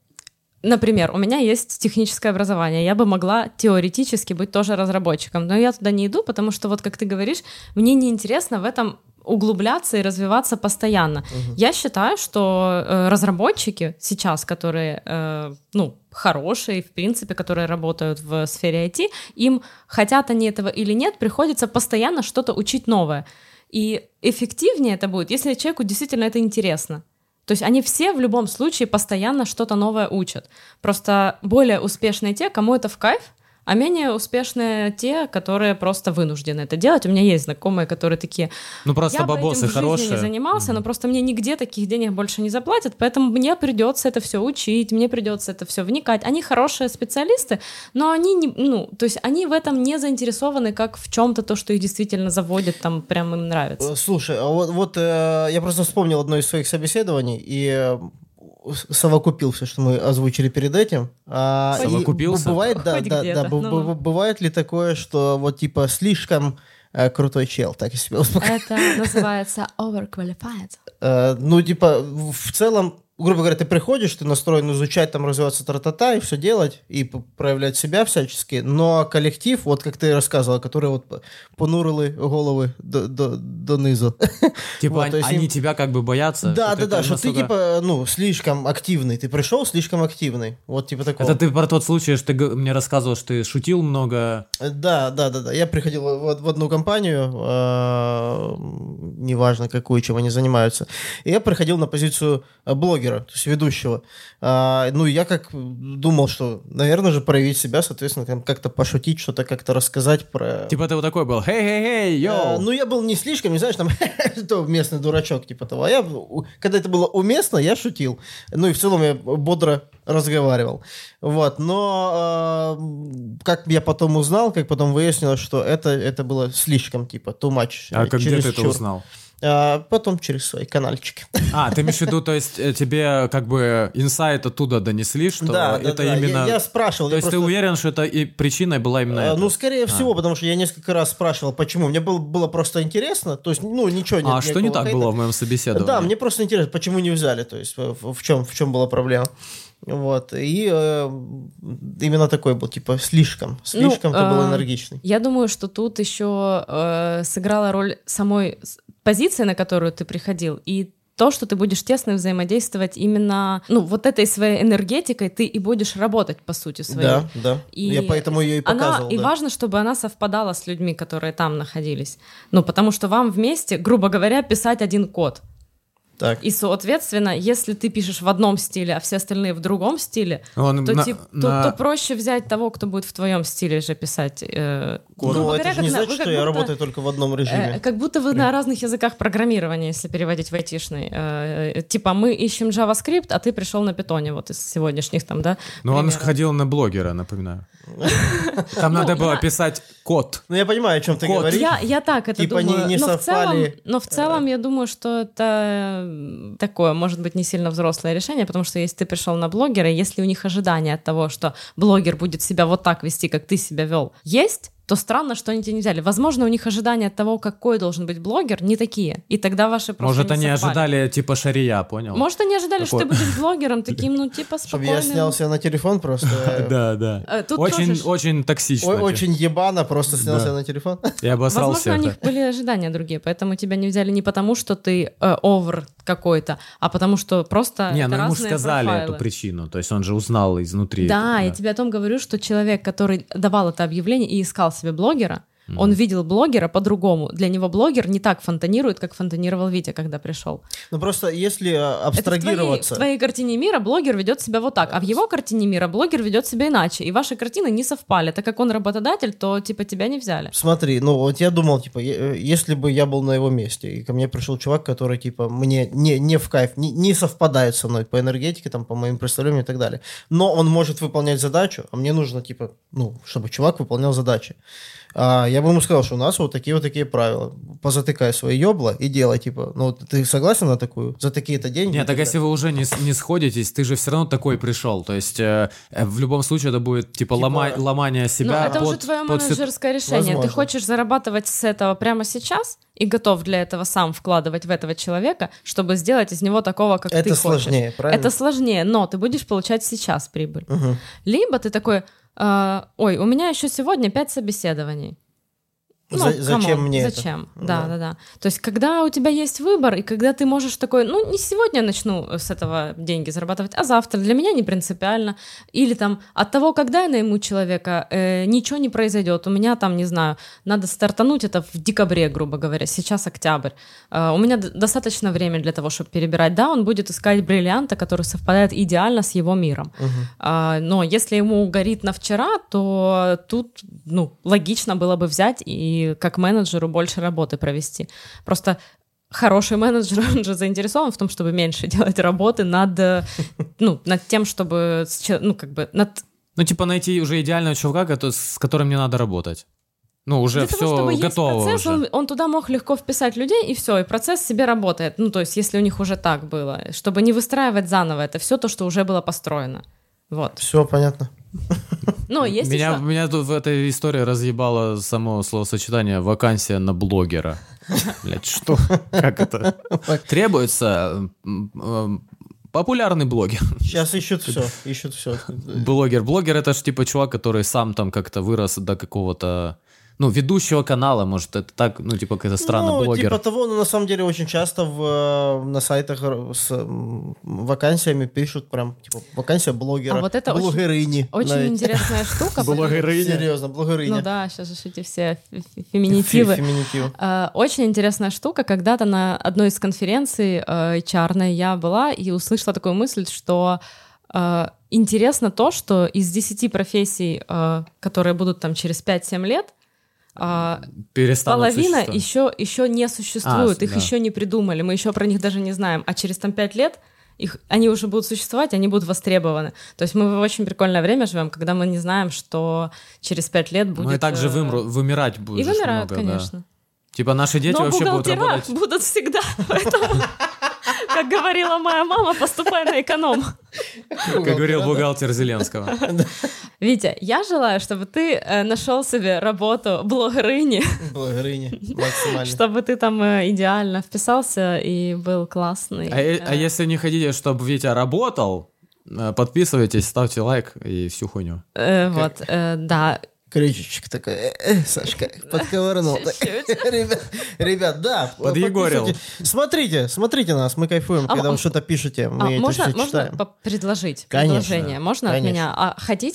Speaker 3: например, у меня есть техническое образование, я бы могла теоретически быть тоже разработчиком, но я туда не иду, потому что, вот как ты говоришь, мне неинтересно в этом углубляться и развиваться постоянно. Я считаю, что э, разработчики сейчас, которые, э, ну, хорошие, в принципе, которые работают в сфере IT, им, хотят они этого или нет, приходится постоянно что-то учить новое. И эффективнее это будет, если человеку действительно это интересно. То есть они все в любом случае постоянно что-то новое учат. Просто более успешные те, кому это в кайф, а менее успешные те, которые просто вынуждены это делать. У меня есть знакомые, которые такие,
Speaker 2: Ну, просто
Speaker 3: я бы
Speaker 2: бабосы
Speaker 3: этим в жизни
Speaker 2: хорошие.
Speaker 3: не занимался, но просто мне нигде таких денег больше не заплатят, поэтому мне придется это все учить, мне придется это все вникать. Они хорошие специалисты, но они не, ну, то есть они в этом не заинтересованы как в чем-то то, что их действительно заводит, там прям им нравится.
Speaker 1: Э, Слушай, а вот, вот э, я просто вспомнил одно из своих собеседований и э, совокупил все, что мы озвучили перед этим. А,
Speaker 2: Совокупился?
Speaker 1: Бывает, да,
Speaker 3: Хоть
Speaker 1: да, да, б-
Speaker 3: ну-ну.
Speaker 1: б- бывает ли такое, что вот типа слишком э, крутой чел, так я себя успокаиваю.
Speaker 3: Это называется overqualified.
Speaker 1: Э, ну, типа, в целом, грубо говоря, ты приходишь, ты настроен изучать, там, развиваться тра-та-та и все делать, и проявлять себя всячески, но коллектив, вот как ты рассказывал, которые вот понурили головы до, до, донизу.
Speaker 2: Типа,
Speaker 1: Вот,
Speaker 2: они, они
Speaker 1: им-
Speaker 2: тебя как бы боятся.
Speaker 1: Да, да, да, что ты типа, ну, слишком активный. Ты пришел слишком активный. Вот типа такого.
Speaker 2: Это ты про тот случай, что ты мне рассказывал, что ты шутил много.
Speaker 1: Э, Да, да, да, да. Я приходил в, в одну компанию, э, неважно какую, чем они занимаются. И я приходил на позицию э, блогера, то есть ведущего. А, ну, я как думал, что, наверное же, проявить себя, соответственно, там как-то пошутить, что-то как-то рассказать про...
Speaker 2: Типа ты вот такой был, хей-хей-хей, йоу.
Speaker 1: ну, я был не слишком, не знаешь, там, то местный дурачок, типа того. А я, когда это было уместно, я шутил. Ну, и в целом я бодро разговаривал. Вот, но э, как я потом узнал, как потом выяснилось, что это, это было слишком, типа, too much.
Speaker 2: а как где ты это узнал?
Speaker 1: А, потом через свои канальчики.
Speaker 2: А, ты имеешь в виду, то есть э, тебе как бы инсайт оттуда донесли, что
Speaker 1: да, да,
Speaker 2: это
Speaker 1: да.
Speaker 2: именно...
Speaker 1: Я, я спрашивал.
Speaker 2: То
Speaker 1: я
Speaker 2: есть ты
Speaker 1: просто-
Speaker 2: уверен, что это и причиной была именно
Speaker 1: А,
Speaker 2: это?
Speaker 1: Ну, скорее всего, потому что я несколько раз спрашивал, почему. Мне было, было просто интересно. То есть, ну, ничего нет.
Speaker 2: а что не так
Speaker 1: хейта.
Speaker 2: было в моем собеседовании?
Speaker 1: Да, мне просто интересно, почему не взяли, то есть в, в чем, в чем была проблема. Вот, и э, именно такой был, типа, слишком, слишком ты был
Speaker 3: а,
Speaker 1: энергичный.
Speaker 3: Я думаю, что тут еще э, сыграла роль самой позиции, на которую ты приходил, и то, что ты будешь тесно взаимодействовать именно, ну, вот этой своей энергетикой, ты и будешь работать, по сути, своей.
Speaker 1: Да, да.
Speaker 3: И
Speaker 1: Я поэтому ее и
Speaker 3: Она,
Speaker 1: показывал.
Speaker 3: и
Speaker 1: да.
Speaker 3: важно, чтобы она совпадала с людьми, которые там находились. Ну, потому что вам вместе, грубо говоря, писать один код.
Speaker 1: Так.
Speaker 3: И, соответственно, если ты пишешь в одном стиле, а все остальные в другом стиле,
Speaker 2: Он
Speaker 3: то,
Speaker 2: на-
Speaker 3: тип- то-
Speaker 2: на-
Speaker 3: то проще взять того, кто будет в твоем стиле же писать. э,
Speaker 1: Ну, это
Speaker 3: говоря,
Speaker 1: же
Speaker 3: как
Speaker 1: не
Speaker 3: на-
Speaker 1: значит, что я
Speaker 3: будто,
Speaker 1: работаю только в одном
Speaker 3: э,
Speaker 1: режиме.
Speaker 3: как будто вы на разных языках программирования, если переводить в айтишный. Э, Типа мы ищем JavaScript, а ты пришел на питоне, вот из сегодняшних там, да?
Speaker 2: Ну, он
Speaker 3: примеров.
Speaker 2: ходил на блогера, напоминаю. Там надо
Speaker 3: Ну,
Speaker 2: было
Speaker 3: я-
Speaker 2: писать код.
Speaker 1: Ну, я понимаю, о чем ты
Speaker 2: Кот.
Speaker 1: говоришь.
Speaker 3: Я, я так это
Speaker 1: Типа не-
Speaker 3: думаю.
Speaker 1: не
Speaker 3: но, в целом,
Speaker 1: совпали,
Speaker 3: но в целом я думаю, что это такое, может быть, не сильно взрослое решение, потому что если ты пришел на блогера, если у них ожидания от того, что блогер будет себя вот так вести, как ты себя вел, есть, то странно, что они тебя не взяли. Возможно, у них ожидания от того, какой должен быть блогер, не такие. И тогда ваши просто
Speaker 2: Может,
Speaker 3: не
Speaker 2: они
Speaker 3: совпали.
Speaker 2: ожидали типа шария, понял?
Speaker 3: Может, они ожидали, что ты
Speaker 2: Такой.
Speaker 3: будешь блогером, таким, ну, типа,
Speaker 1: Чтобы
Speaker 3: спокойным.
Speaker 1: я снял себя на телефон просто.
Speaker 2: Да, да.
Speaker 3: Э,
Speaker 2: Очень, очень токсично.
Speaker 1: Ой, очень ебано, просто снял
Speaker 2: Да.
Speaker 1: себя на телефон.
Speaker 2: Я обосрался.
Speaker 3: Возможно, у них были ожидания другие, поэтому тебя не взяли не потому, что ты э, овер какой-то, а потому что просто
Speaker 2: Не, ну ему сказали эту причину. То есть он же узнал изнутри.
Speaker 3: Да, я тебе о том говорю, что человек, который давал это объявление и искал себе блогера, он видел блогера по-другому. Для него блогер не так фонтанирует, как фонтанировал Витя, когда пришел.
Speaker 1: Ну просто если э,
Speaker 3: Это в твоей,
Speaker 1: абстрагироваться...
Speaker 3: в твоей картине мира блогер ведет себя вот так, а в его картине мира блогер ведет себя иначе. И ваши картины не совпали. Так как он работодатель, то типа тебя не взяли.
Speaker 1: Смотри, ну вот я думал, типа, э, если бы я был на его месте, и ко мне пришел чувак, который, типа, мне не, не в кайф, не, не совпадает со мной по энергетике, там, по моим представлениям и так далее, но он может выполнять задачу, а мне нужно, типа, ну, чтобы чувак выполнял задачи. А, я бы ему сказал, что у нас вот такие вот такие правила. Позатыкай свои ёбла и делай, типа, ну, ты согласен на такую? За такие-то деньги?
Speaker 2: Нет, так если вы уже не, не сходитесь, ты же все равно такой пришел. То есть э, э, в любом случае это будет типа,
Speaker 1: Типа-
Speaker 2: лома- ломание
Speaker 3: Ну,
Speaker 2: себя.
Speaker 3: это уже
Speaker 2: под-
Speaker 3: твое
Speaker 2: под
Speaker 3: менеджерское решение. Ты
Speaker 1: Возможно.
Speaker 3: хочешь зарабатывать с этого прямо сейчас и готов для этого сам вкладывать в этого человека, чтобы сделать из него такого, как ты
Speaker 1: Это
Speaker 3: хочешь.
Speaker 1: сложнее, правильно?
Speaker 3: Это сложнее, но ты будешь получать сейчас прибыль.
Speaker 1: Мгм.
Speaker 3: Либо ты такой, ой, у меня еще сегодня пять собеседований. Ну,
Speaker 1: За- зачем
Speaker 3: come on,
Speaker 1: мне это?
Speaker 3: Зачем?
Speaker 1: Да.
Speaker 3: Да, да, да. То есть, когда у тебя есть выбор, и когда ты можешь такой, ну, не сегодня начну с этого деньги зарабатывать, а завтра, для меня не принципиально. Или там от того, когда я найму человека, э, ничего не произойдет. У меня там, не знаю, надо стартануть это в декабре, грубо говоря, сейчас октябрь. Э, у меня достаточно времени для того, чтобы перебирать. Да, он будет искать бриллианта, который совпадает идеально с его миром. А, но если ему горит на вчера, то тут, ну, логично было бы взять и как менеджеру больше работы провести. Просто хороший менеджер, он же заинтересован в том, чтобы меньше делать работы над, э, ну, над тем, чтобы, ну, как бы, над
Speaker 2: Ну, типа найти уже идеального чувака, с которым не надо работать. Ну, уже
Speaker 3: Для
Speaker 2: все
Speaker 3: того, чтобы есть
Speaker 2: готово
Speaker 3: процесс,
Speaker 2: уже.
Speaker 3: Он, он туда мог легко вписать людей, и все, и процесс себе работает. Ну, то есть, если у них уже так было, чтобы не выстраивать заново это все то, что уже было построено. Вот.
Speaker 1: Все понятно.
Speaker 3: Но есть
Speaker 2: меня,
Speaker 3: еще...
Speaker 2: меня тут в этой истории разъебало само словосочетание «вакансия на блогера». Блять, что? Как это? Требуется популярный блогер.
Speaker 1: Сейчас ищут все, ищут все.
Speaker 2: Блогер. Блогер это ж типа чувак, который сам там как-то вырос до какого-то, ну, ведущего канала, может, это так, ну, типа какая-то странно,
Speaker 1: ну,
Speaker 2: блогер.
Speaker 1: типа того, но на самом деле очень часто в, э, на сайтах с вакансиями пишут прям, типа, вакансия блогера,
Speaker 3: А вот это очень-
Speaker 1: блогерыни.
Speaker 3: Очень
Speaker 1: навіть.
Speaker 3: интересная штука.
Speaker 2: Блогерыня.
Speaker 1: Серьезно, блогерыня.
Speaker 3: Ну да, сейчас же эти все фе- фе- феминитивы.
Speaker 1: Фе- Феминитивы.
Speaker 3: Э, Очень интересная штука. Когда-то на одной из конференций э, HR я была и услышала такую мысль, что э, интересно то, что из 10 профессий, э, которые будут там через 5-7 лет,
Speaker 2: Перестанут
Speaker 3: половина
Speaker 2: существовать.
Speaker 3: еще, еще не существует,
Speaker 2: А,
Speaker 3: их
Speaker 2: да.
Speaker 3: еще не придумали, мы еще про них даже не знаем. А через там 5 лет их, они уже будут существовать, они будут востребованы. То есть мы в очень прикольное время живем, когда мы не знаем, что через 5 лет будет...
Speaker 2: Ну и также
Speaker 3: э,
Speaker 2: вымру, вымирать будет
Speaker 3: И вымирают,
Speaker 2: много, да.
Speaker 3: конечно.
Speaker 2: Типа наши дети
Speaker 3: Но
Speaker 2: вообще будут работать.
Speaker 3: будут всегда, поэтому, как говорила моя мама, поступай на эконом.
Speaker 2: Как говорил бухгалтер Зеленского.
Speaker 3: Витя, я желаю, чтобы ты э, нашел себе работу блогерыни,
Speaker 1: Блогерыни максимально.
Speaker 3: чтобы ты там э, идеально вписался и был классный.
Speaker 2: А, а
Speaker 3: Э,
Speaker 2: если не хотите, чтобы Витя работал, подписывайтесь, ставьте лайк и всю хуйню.
Speaker 3: э, Вот, э, да.
Speaker 1: Крючечек такой, э, э, Сашка, подковырнул. Ребят, ребят, да.
Speaker 2: Подъегорил.
Speaker 1: подписывайтесь. Смотрите, смотрите нас, мы кайфуем,
Speaker 3: А
Speaker 1: когда вы что-то пишете,
Speaker 3: А
Speaker 1: мы это
Speaker 3: можно,
Speaker 1: все читаем.
Speaker 3: предложить предложение? Можно от меня? А хотите